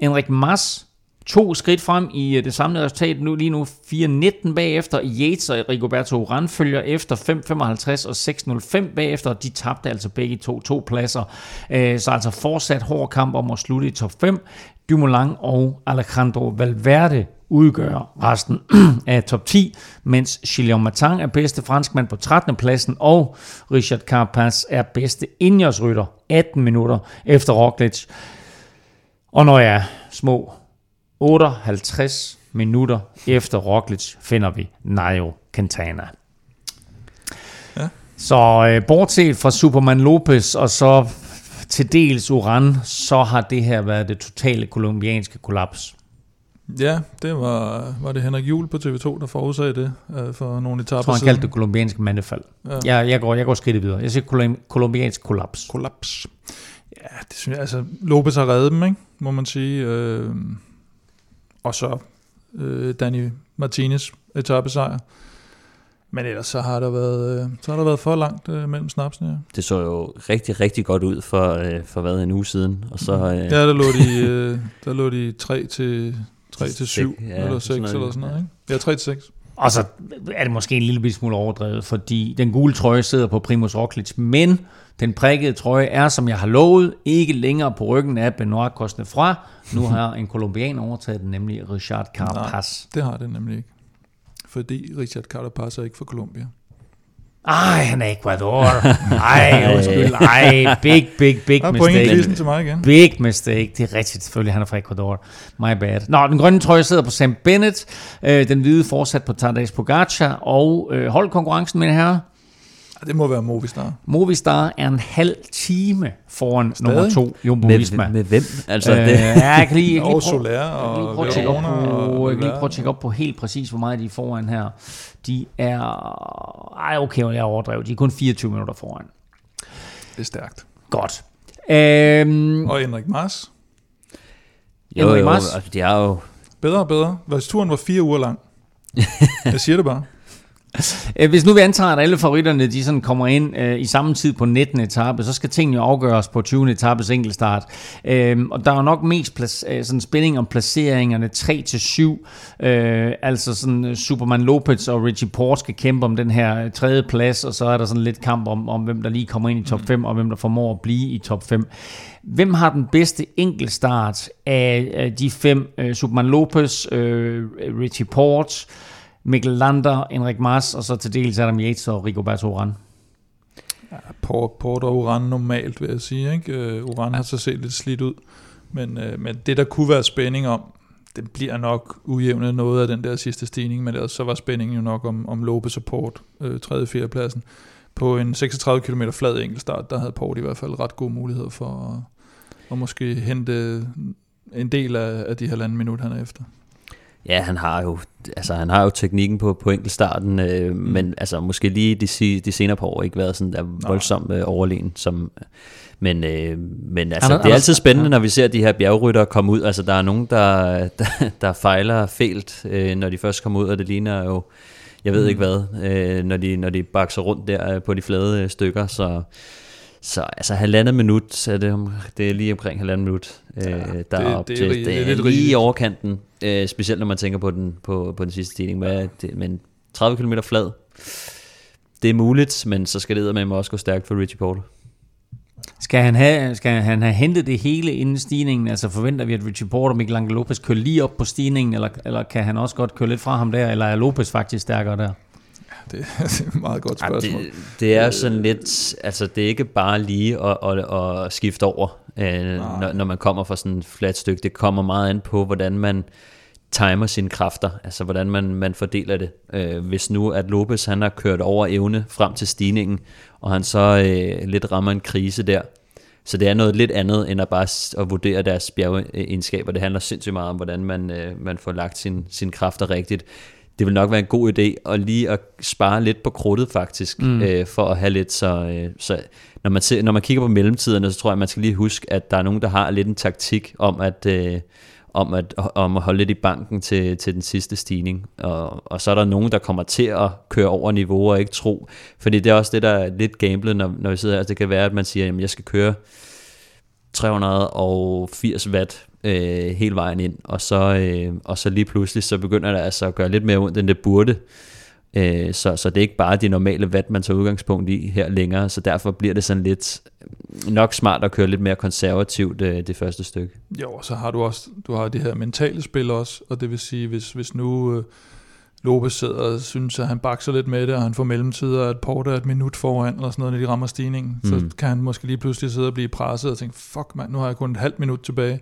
Enrik Mas to skridt frem i øh, det samlede resultat. Nu lige nu 4.19 bagefter. Yates og Rigoberto Urán følger efter 5.55 og 6.05 bagefter. De tabte altså begge to to pladser. Øh, så altså fortsat hård kamp om at slutte i top 5. Dumoulin og Alejandro Valverde udgør resten af top 10, mens Gilles Martin er bedste franskmand på 13. pladsen, og Richard Carapaz er bedste indjørsrytter 18 minutter efter Roglic. Og når jeg er små 58 minutter efter Roglic finder vi Nairo Quintana. Ja. Så øh, bortset fra Superman Lopez og så til dels Uran, så har det her været det totale kolumbianske kollaps. Ja, det var, var det Henrik Juhl på TV2, der forudsagde det uh, for nogle etaper Jeg tror, han kaldte det kolumbiansk mandefald. Ja. Jeg, jeg, går, jeg går skridt videre. Jeg siger kolumbiansk kollaps. Kollaps. Ja, det synes jeg, altså Lopez har reddet dem, ikke? må man sige. Uh, og så øh, Danny Martinez etappesejr. Men ellers så har der været, øh, så har der været for langt øh, mellem snapsene. Ja. Det så jo rigtig, rigtig godt ud for, øh, for hvad, en uge siden. Og så, øh, ja, der lå de, øh, der lå de 3 til, 3 til 7, ja, eller 6 sådan noget, eller sådan noget. Ikke? Ja, 3 til 6. Og så er det måske en lille smule overdrevet, fordi den gule trøje sidder på Primus Roglic, men den prikkede trøje er, som jeg har lovet, ikke længere på ryggen af Benoit fra Nu har en kolumbianer overtaget den, nemlig Richard Carapaz. det har det nemlig ikke. Fordi Richard Carapaz er ikke fra Colombia. Ej, han er Ecuador. Ej, undskyld. Ej, big, big, big Der er mistake. til mig igen. Big mistake. Det er rigtigt, selvfølgelig. Han er fra Ecuador. My bad. Nå, den grønne trøje sidder på Sam Bennett. Øh, den hvide fortsat på Tadej Pogacar. Og øh, holdkonkurrencen, mine herrer. Det må være Movistar. Movistar er en halv time foran Stadig? nummer to, Jumbo med, Visma. med hvem? Altså, Øh, det, ja, jeg kan lige, jeg kan lige Og prøve, Soler jeg kan lige og prøve at tjekke op på, jeg kan lige prøve at tjekke op på helt præcis, hvor meget de er foran her. De er, ej okay, jeg overdrev, de er kun 24 minutter foran. Det er stærkt. Godt. Øhm, Og Henrik Mars. jo, Henrik jo, Mars? altså, de er jo... Bedre og bedre. Hvis turen var fire uger lang. Jeg siger det bare. Øh, Hvis nu vi antager, at alle favoritterne de sådan kommer ind øh, i samme tid på 19. etape, så skal tingene afgøres på 20. etapes enkeltstart. Øhm, og der er jo nok mest plads, øh, sådan spænding om placeringerne 3-7. Øh, altså sådan øh, Superman Lopez og Richie Porte skal kæmpe om den her øh, tredje plads, og så er der sådan lidt kamp om, om hvem der lige kommer ind i top 5, og hvem der formår at blive i top 5. Hvem har den bedste enkeltstart af, af de fem? Øh, Superman Lopez, øh, Richie Porte, Mikkel Lander, Henrik Mars, og så til dels Adam Yates og Rigoberto Urán. Ja, Port og Uran normalt, vil jeg sige. Ikke? Øh, Uran har så set lidt slidt ud. Men, øh, men det, der kunne være spænding om, det bliver nok ujævnet noget af den der sidste stigning, men ellers så var spændingen jo nok om, om Lopez og Port, øh, 3. og 4. pladsen. På en 36 km flad enkeltstart, der havde Port i hvert fald ret gode muligheder for at, at måske hente en del af, af de halvanden minut, han er efter. Ja, han har jo, altså, han har jo teknikken på, på enkeltstarten, øh, mm. men altså, måske lige de, de senere par år ikke været sådan der voldsomt øh, overlegen. Som, men, øh, men altså, Anders- det er altid spændende, når vi ser de her bjergryttere komme ud. Altså, der er nogen, der, der, der fejler fælt, øh, når de først kommer ud, og det ligner jo, jeg ved mm. ikke hvad, øh, når, de, når de bakser rundt der øh, på de flade øh, stykker, så... Så altså halvandet minut, så er det, om, det er lige omkring halvandet minut, ja, øh, der det- er op det til. Det, det er er lidt lige i overkanten, øh, specielt når man tænker på den, på, på den sidste stigning. Det, men 30 km flad, det er muligt, men så skal det med også gå stærkt for Richie Porter. Skal han, have, skal han have hentet det hele inden stigningen? Altså forventer vi, at Richie Porte og Miguel Lopez kører lige op på stigningen, eller, eller kan han også godt køre lidt fra ham der, eller er Lopez faktisk stærkere der? Det, det er et meget godt spørgsmål. det, det er sådan lidt, altså det er ikke bare lige at, at, at skifte over, øh, når, når man kommer fra sådan et fladt stykke. Det kommer meget an på, hvordan man timer sine kræfter, altså hvordan man, man fordeler det. Øh, hvis nu at Lopez han har kørt over evne frem til stigningen, og han så øh, lidt rammer en krise der, så det er noget lidt andet, end at bare at vurdere deres bjergeegenskaber. Det handler sindssygt meget om, hvordan man, øh, man får lagt sin, sine kræfter rigtigt. Det vil nok være en god idé at lige at spare lidt på krudtet faktisk, mm. øh, for at have lidt så... Øh, så når, man ser, når man kigger på mellemtiderne, så tror jeg, man skal lige huske, at der er nogen, der har lidt en taktik om at... Øh, om at, om at holde lidt i banken til, til den sidste stigning. Og, og så er der nogen, der kommer til at køre over niveau og ikke tro. Fordi det er også det, der er lidt gamblet, når, når vi sidder her. Det kan være, at man siger, at jeg skal køre 380 watt øh, hele vejen ind, og så, øh, og så lige pludselig, så begynder det altså at gøre lidt mere ondt, end det burde. Øh, så, så det er ikke bare de normale watt, man tager udgangspunkt i her længere, så derfor bliver det sådan lidt nok smart at køre lidt mere konservativt øh, det første stykke. Jo, og så har du også du har det her mentale spil også, og det vil sige, hvis, hvis nu øh, Lopez sidder og synes, at han bakser lidt med det, og han får mellemtider, at Porter er et minut foran, eller sådan noget, når de rammer stigningen, mm. så kan han måske lige pludselig sidde og blive presset og tænke, fuck mand, nu har jeg kun et halvt minut tilbage,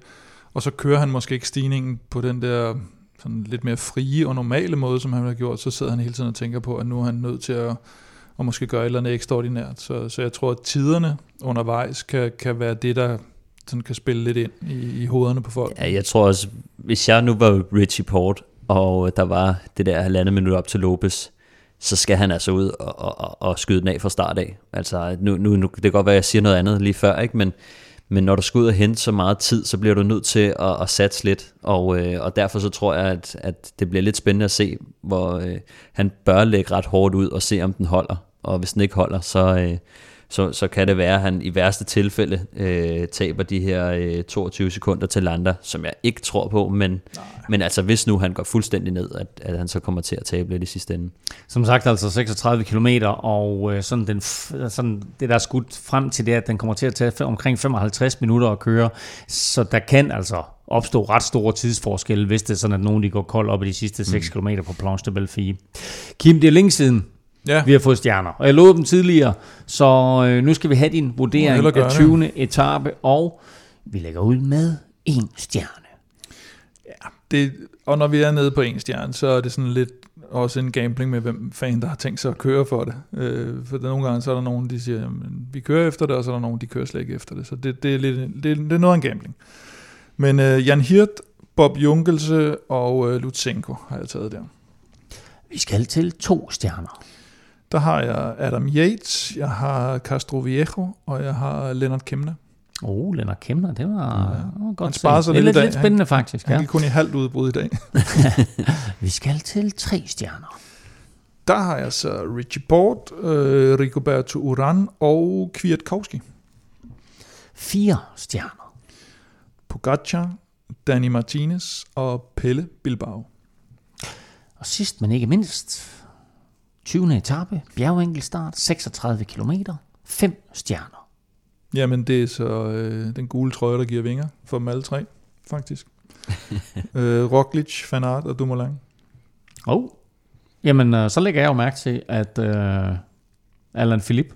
og så kører han måske ikke stigningen på den der sådan lidt mere frie og normale måde, som han har gjort, så sidder han hele tiden og tænker på, at nu er han nødt til at, at måske gøre et eller andet ekstraordinært. Så, så jeg tror, at tiderne undervejs kan, kan være det, der sådan kan spille lidt ind i, i hovederne på folk. Ja, jeg tror også, hvis jeg nu var Richie Port, og der var det der halvandet minut op til Lopez, så skal han altså ud og, og, og skyde den af fra start af. Altså, nu, nu, nu, det kan godt være, at jeg siger noget andet lige før, ikke? Men, men når du skal ud og hente så meget tid, så bliver du nødt til at, at satse lidt, og, øh, og derfor så tror jeg, at, at det bliver lidt spændende at se, hvor øh, han bør lægge ret hårdt ud og se, om den holder, og hvis den ikke holder, så, øh, så, så kan det være, at han i værste tilfælde øh, taber de her øh, 22 sekunder til Landa, som jeg ikke tror på, men, men altså hvis nu han går fuldstændig ned, at, at han så kommer til at tabe lidt i sidste ende. Som sagt altså 36 km, og øh, sådan, den, sådan det der er skudt frem til det, at den kommer til at tage omkring 55 minutter at køre, så der kan altså opstå ret store tidsforskelle, hvis det er sådan, at nogen de går kold op i de sidste 6 mm. km på Planche de Belleville. Kim, det er længe siden, Ja. Vi har fået stjerner. Og jeg lovede dem tidligere, så øh, nu skal vi have din vurdering af 20. Det. etape, og vi lægger ud med en stjerne. Ja, det, og når vi er nede på en stjerne, så er det sådan lidt også en gambling med, hvem fan der har tænkt sig at køre for det. Øh, for nogle gange så er der nogen, de siger, jamen, vi kører efter det, og så er der nogen, de kører slet ikke efter det. Så det, det, er, lidt, det, det er noget af en gambling. Men øh, Jan Hirt, Bob Junkelse og øh, Lutsenko har jeg taget der. Vi skal til to stjerner. Der har jeg Adam Yates, jeg har Castro Viejo, og jeg har Leonard Kemner. Oh, Leonard Kemner, det var, ja. var godt han sparer sig er lidt, lidt spændende han, faktisk. Han, ja. gik kun i halvt udbrud i dag. Vi skal til tre stjerner. Der har jeg så Richie Port, øh, Rigoberto Uran og Kwiatkowski. Fire stjerner. Pogacar, Danny Martinez og Pelle Bilbao. Og sidst men ikke mindst, 20. etape, bjergenkelstart, 36 km, 5 stjerner. Jamen det er så øh, den gule trøje, der giver vinger for dem alle tre, faktisk. øh, Roglic, Fanart og Dumoulin. Oh. Jamen, øh, så lægger jeg jo mærke til, at øh, Alan Philip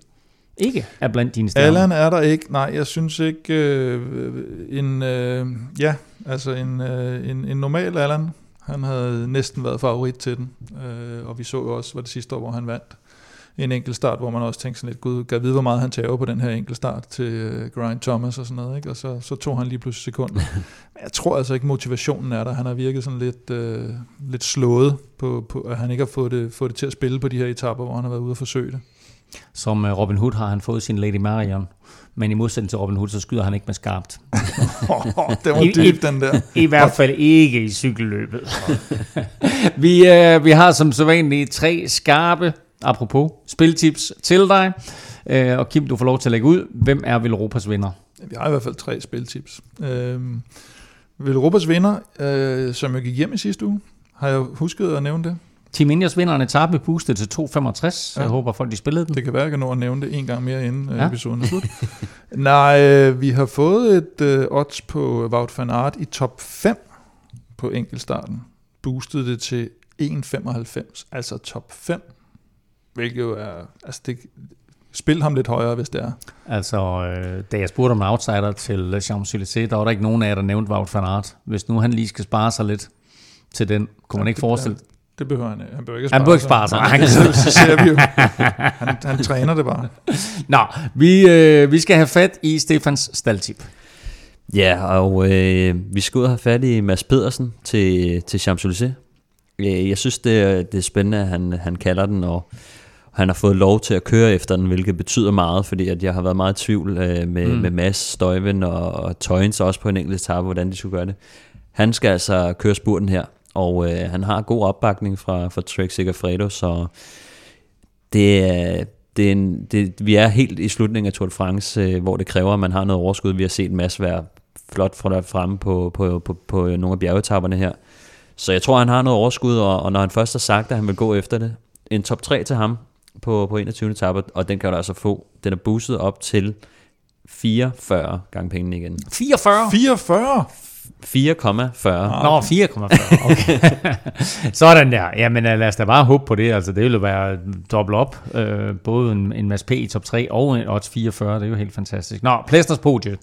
ikke er blandt dine stjerner. Allan er der ikke. Nej, jeg synes ikke øh, en øh, ja, altså en, øh, en, en normal Allan han havde næsten været favorit til den, øh, og vi så jo også, var det sidste år, hvor han vandt en enkelt start, hvor man også tænkte sådan lidt, gud, kan vide, hvor meget han tager på den her enkelt start til uh, Grind Thomas og sådan noget, ikke? og så, så tog han lige pludselig sekunder. Men jeg tror altså ikke, motivationen er der. Han har virket sådan lidt, uh, lidt slået på, på, at han ikke har fået det, fået det til at spille på de her etapper, hvor han har været ude og forsøge det. Som uh, Robin Hood har han fået sin Lady Marion men i modsætning til Robin Hood, så skyder han ikke med skarpt. det var dybt, den der. I, I hvert fald ikke i cykelløbet. vi, øh, vi har som sædvanligt tre skarpe, apropos, spiltips til dig. Øh, og Kim, du får lov til at lægge ud. Hvem er Europas vinder? Vi har i hvert fald tre spiltips. Øh, Europas vinder, øh, som jeg gik hjem i sidste uge, har jeg husket at nævne det? Team Indias vinder en etape boostet til 2,65. Ja. Jeg håber, folk de spillede den. Det kan være, jeg kan nå at nævne det en gang mere, inden øh, ja. episoden er slut. Nej, øh, vi har fået et øh, odds på Wout van Aert i top 5 på enkeltstarten. Boostet det til 1,95, altså top 5. Hvilket jo er... Altså det, spil ham lidt højere, hvis det er. Altså, øh, da jeg spurgte om outsider til Champs-Élysées, der var der ikke nogen af jer, der nævnte Wout van Aert. Hvis nu han lige skal spare sig lidt til den, kunne ja, man ikke forestille det behøver han, han behøver ikke spare Han behøver ikke spare sig. Han, så ser vi jo. Han, han træner det bare. Nå, vi, øh, vi skal have fat i Stefans staldtip. Ja, og øh, vi skal ud og have fat i Mads Pedersen til, til Champs-Élysées. Øh, jeg synes, det, det er spændende, at han, han kalder den, og han har fået lov til at køre efter den, hvilket betyder meget, fordi at jeg har været meget i tvivl øh, med, mm. med Mads, Støjven og, og Tøjens også på en enkelt etape, hvordan de skulle gøre det. Han skal altså køre spurten her, og øh, han har god opbakning fra, fra Trek Segafredo, så det er, det er en, det, vi er helt i slutningen af Tour de France, øh, hvor det kræver, at man har noget overskud. Vi har set en masse være flot fra der fremme på, på, på, på nogle af bjergetapperne her. Så jeg tror, han har noget overskud, og, og når han først har sagt, at han vil gå efter det, en top 3 til ham på, på 21. etape, og den kan du altså få. Den er boostet op til 44 gange pengene igen. 44? 44? 4,40. Ah, Nå, 4,40. Okay. Sådan der. Jamen lad os da bare håbe på det. Altså, det ville være dobbelt op. Øh, både en, en masse P i top 3 og en odds 44. Det er jo helt fantastisk. Nå, Plæsters podie.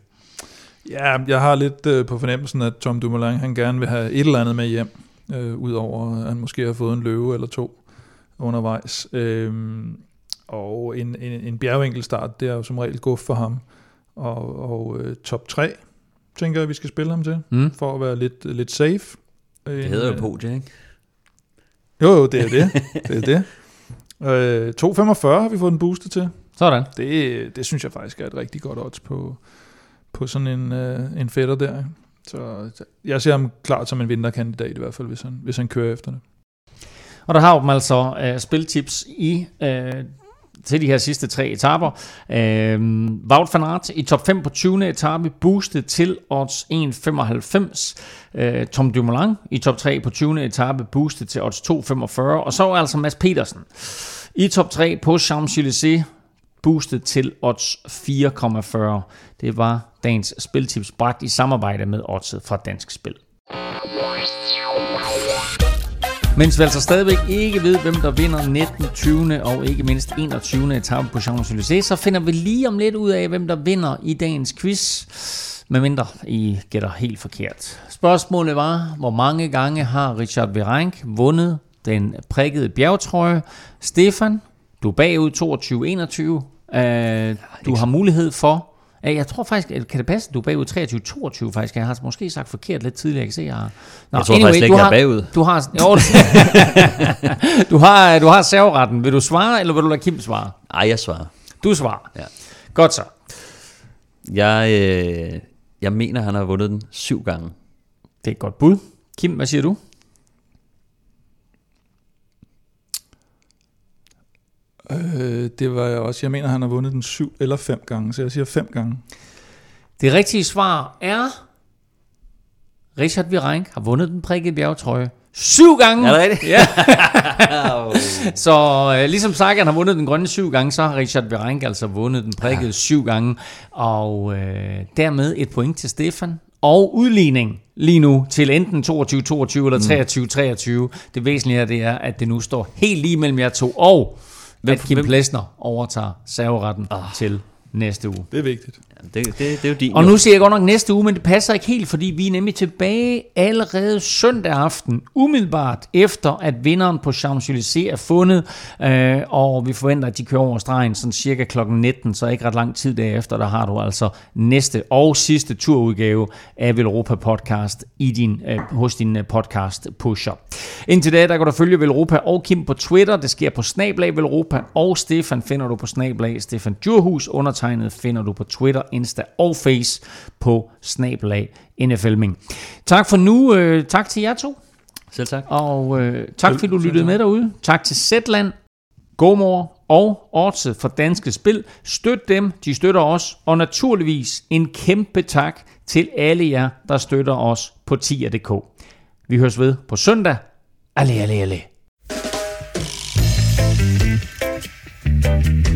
Ja, jeg har lidt øh, på fornemmelsen, at Tom Dumoulin han gerne vil have et eller andet med hjem. Øh, Udover at han måske har fået en løve eller to undervejs. Øh, og en, en, en bjergenkelstart, det er jo som regel guf for ham. Og, og øh, top 3 tænker jeg, vi skal spille ham til, mm. for at være lidt, lidt safe. Det hedder jo øh, podie, ikke? Jo, jo, det er det. det er det. Øh, 2,45 har vi fået den boostet til. Sådan. Det, det synes jeg faktisk er et rigtig godt odds på, på sådan en, øh, en fætter der. Så jeg ser ham klart som en vinterkandidat i hvert fald, hvis han, hvis han kører efter det. Og der har vi altså øh, spiltips i øh, til de her sidste tre etaper. Øh, Wout van Aert i top 5 på 20. etape, boostet til odds 1,95. Øh, Tom Dumoulin i top 3 på 20. etape, boostet til odds 2,45. Og så er altså Mads Petersen i top 3 på Champs-Élysées, boostet til odds 4,40. Det var dagens spiltips bragt i samarbejde med oddset fra Dansk Spil. Mens vi altså stadigvæk ikke ved, hvem der vinder 19., 20. og ikke mindst 21. etape på Champs-Élysées, så finder vi lige om lidt ud af, hvem der vinder i dagens quiz. Medmindre I gætter helt forkert. Spørgsmålet var, hvor mange gange har Richard Virenk vundet den prikkede bjergtrøje? Stefan, du er bagud 22-21. Uh, du har mulighed for jeg tror faktisk, kan det passe, at du er bagud 23-22 faktisk? Jeg har måske sagt forkert lidt tidligere, jeg kan se, jeg har... Nå, jeg tror anyway, faktisk ikke, jeg er bagud. Du har, jo, du har, du har serveretten. Vil du svare, eller vil du lade Kim svare? Nej, jeg svarer. Du svarer? Ja. Godt så. Jeg, øh, jeg mener, han har vundet den syv gange. Det er et godt bud. Kim, hvad siger du? Øh, det var jeg også. Jeg mener, han har vundet den syv eller fem gange, så jeg siger fem gange. Det rigtige svar er, Richard Virenk har vundet den prikkede bjergtrøje syv gange. Er det rigtigt? Ja. så øh, ligesom Sagan har vundet den grønne syv gange, så har Richard Virenk altså vundet den prikkede ja. syv gange. Og øh, dermed et point til Stefan. Og udligning lige nu til enten 22-22 eller 23-23. Det væsentlige er, det er, at det nu står helt lige mellem jer to. Og Hvem, at Kim hvem? Plesner overtager serveretten oh. til næste uge. Det er vigtigt. Det, det, det er jo din. Og nu siger jeg godt nok næste uge, men det passer ikke helt, fordi vi er nemlig tilbage allerede søndag aften, umiddelbart efter, at vinderen på Champs-Élysées er fundet, øh, og vi forventer, at de kører over stregen sådan cirka kl. 19, så ikke ret lang tid derefter, der har du altså næste og sidste turudgave af Velropa Podcast i din, øh, hos din øh, podcast pusher. Indtil da, der kan du følge Velropa og Kim på Twitter. Det sker på Snablag Velropa, og Stefan finder du på Snablag Stefan Djurhus. Undertegnet finder du på Twitter Insta og Face på snabelag NFLming. Tak for nu. Øh, tak til jer to. Selv tak. Og øh, tak fordi du lyttede med derude. Tak til Zetland, Gomor og Orte for Danske Spil. Støt dem, de støtter os. Og naturligvis en kæmpe tak til alle jer, der støtter os på tier.dk. Vi høres ved på søndag. Alle, alle, alle. thank you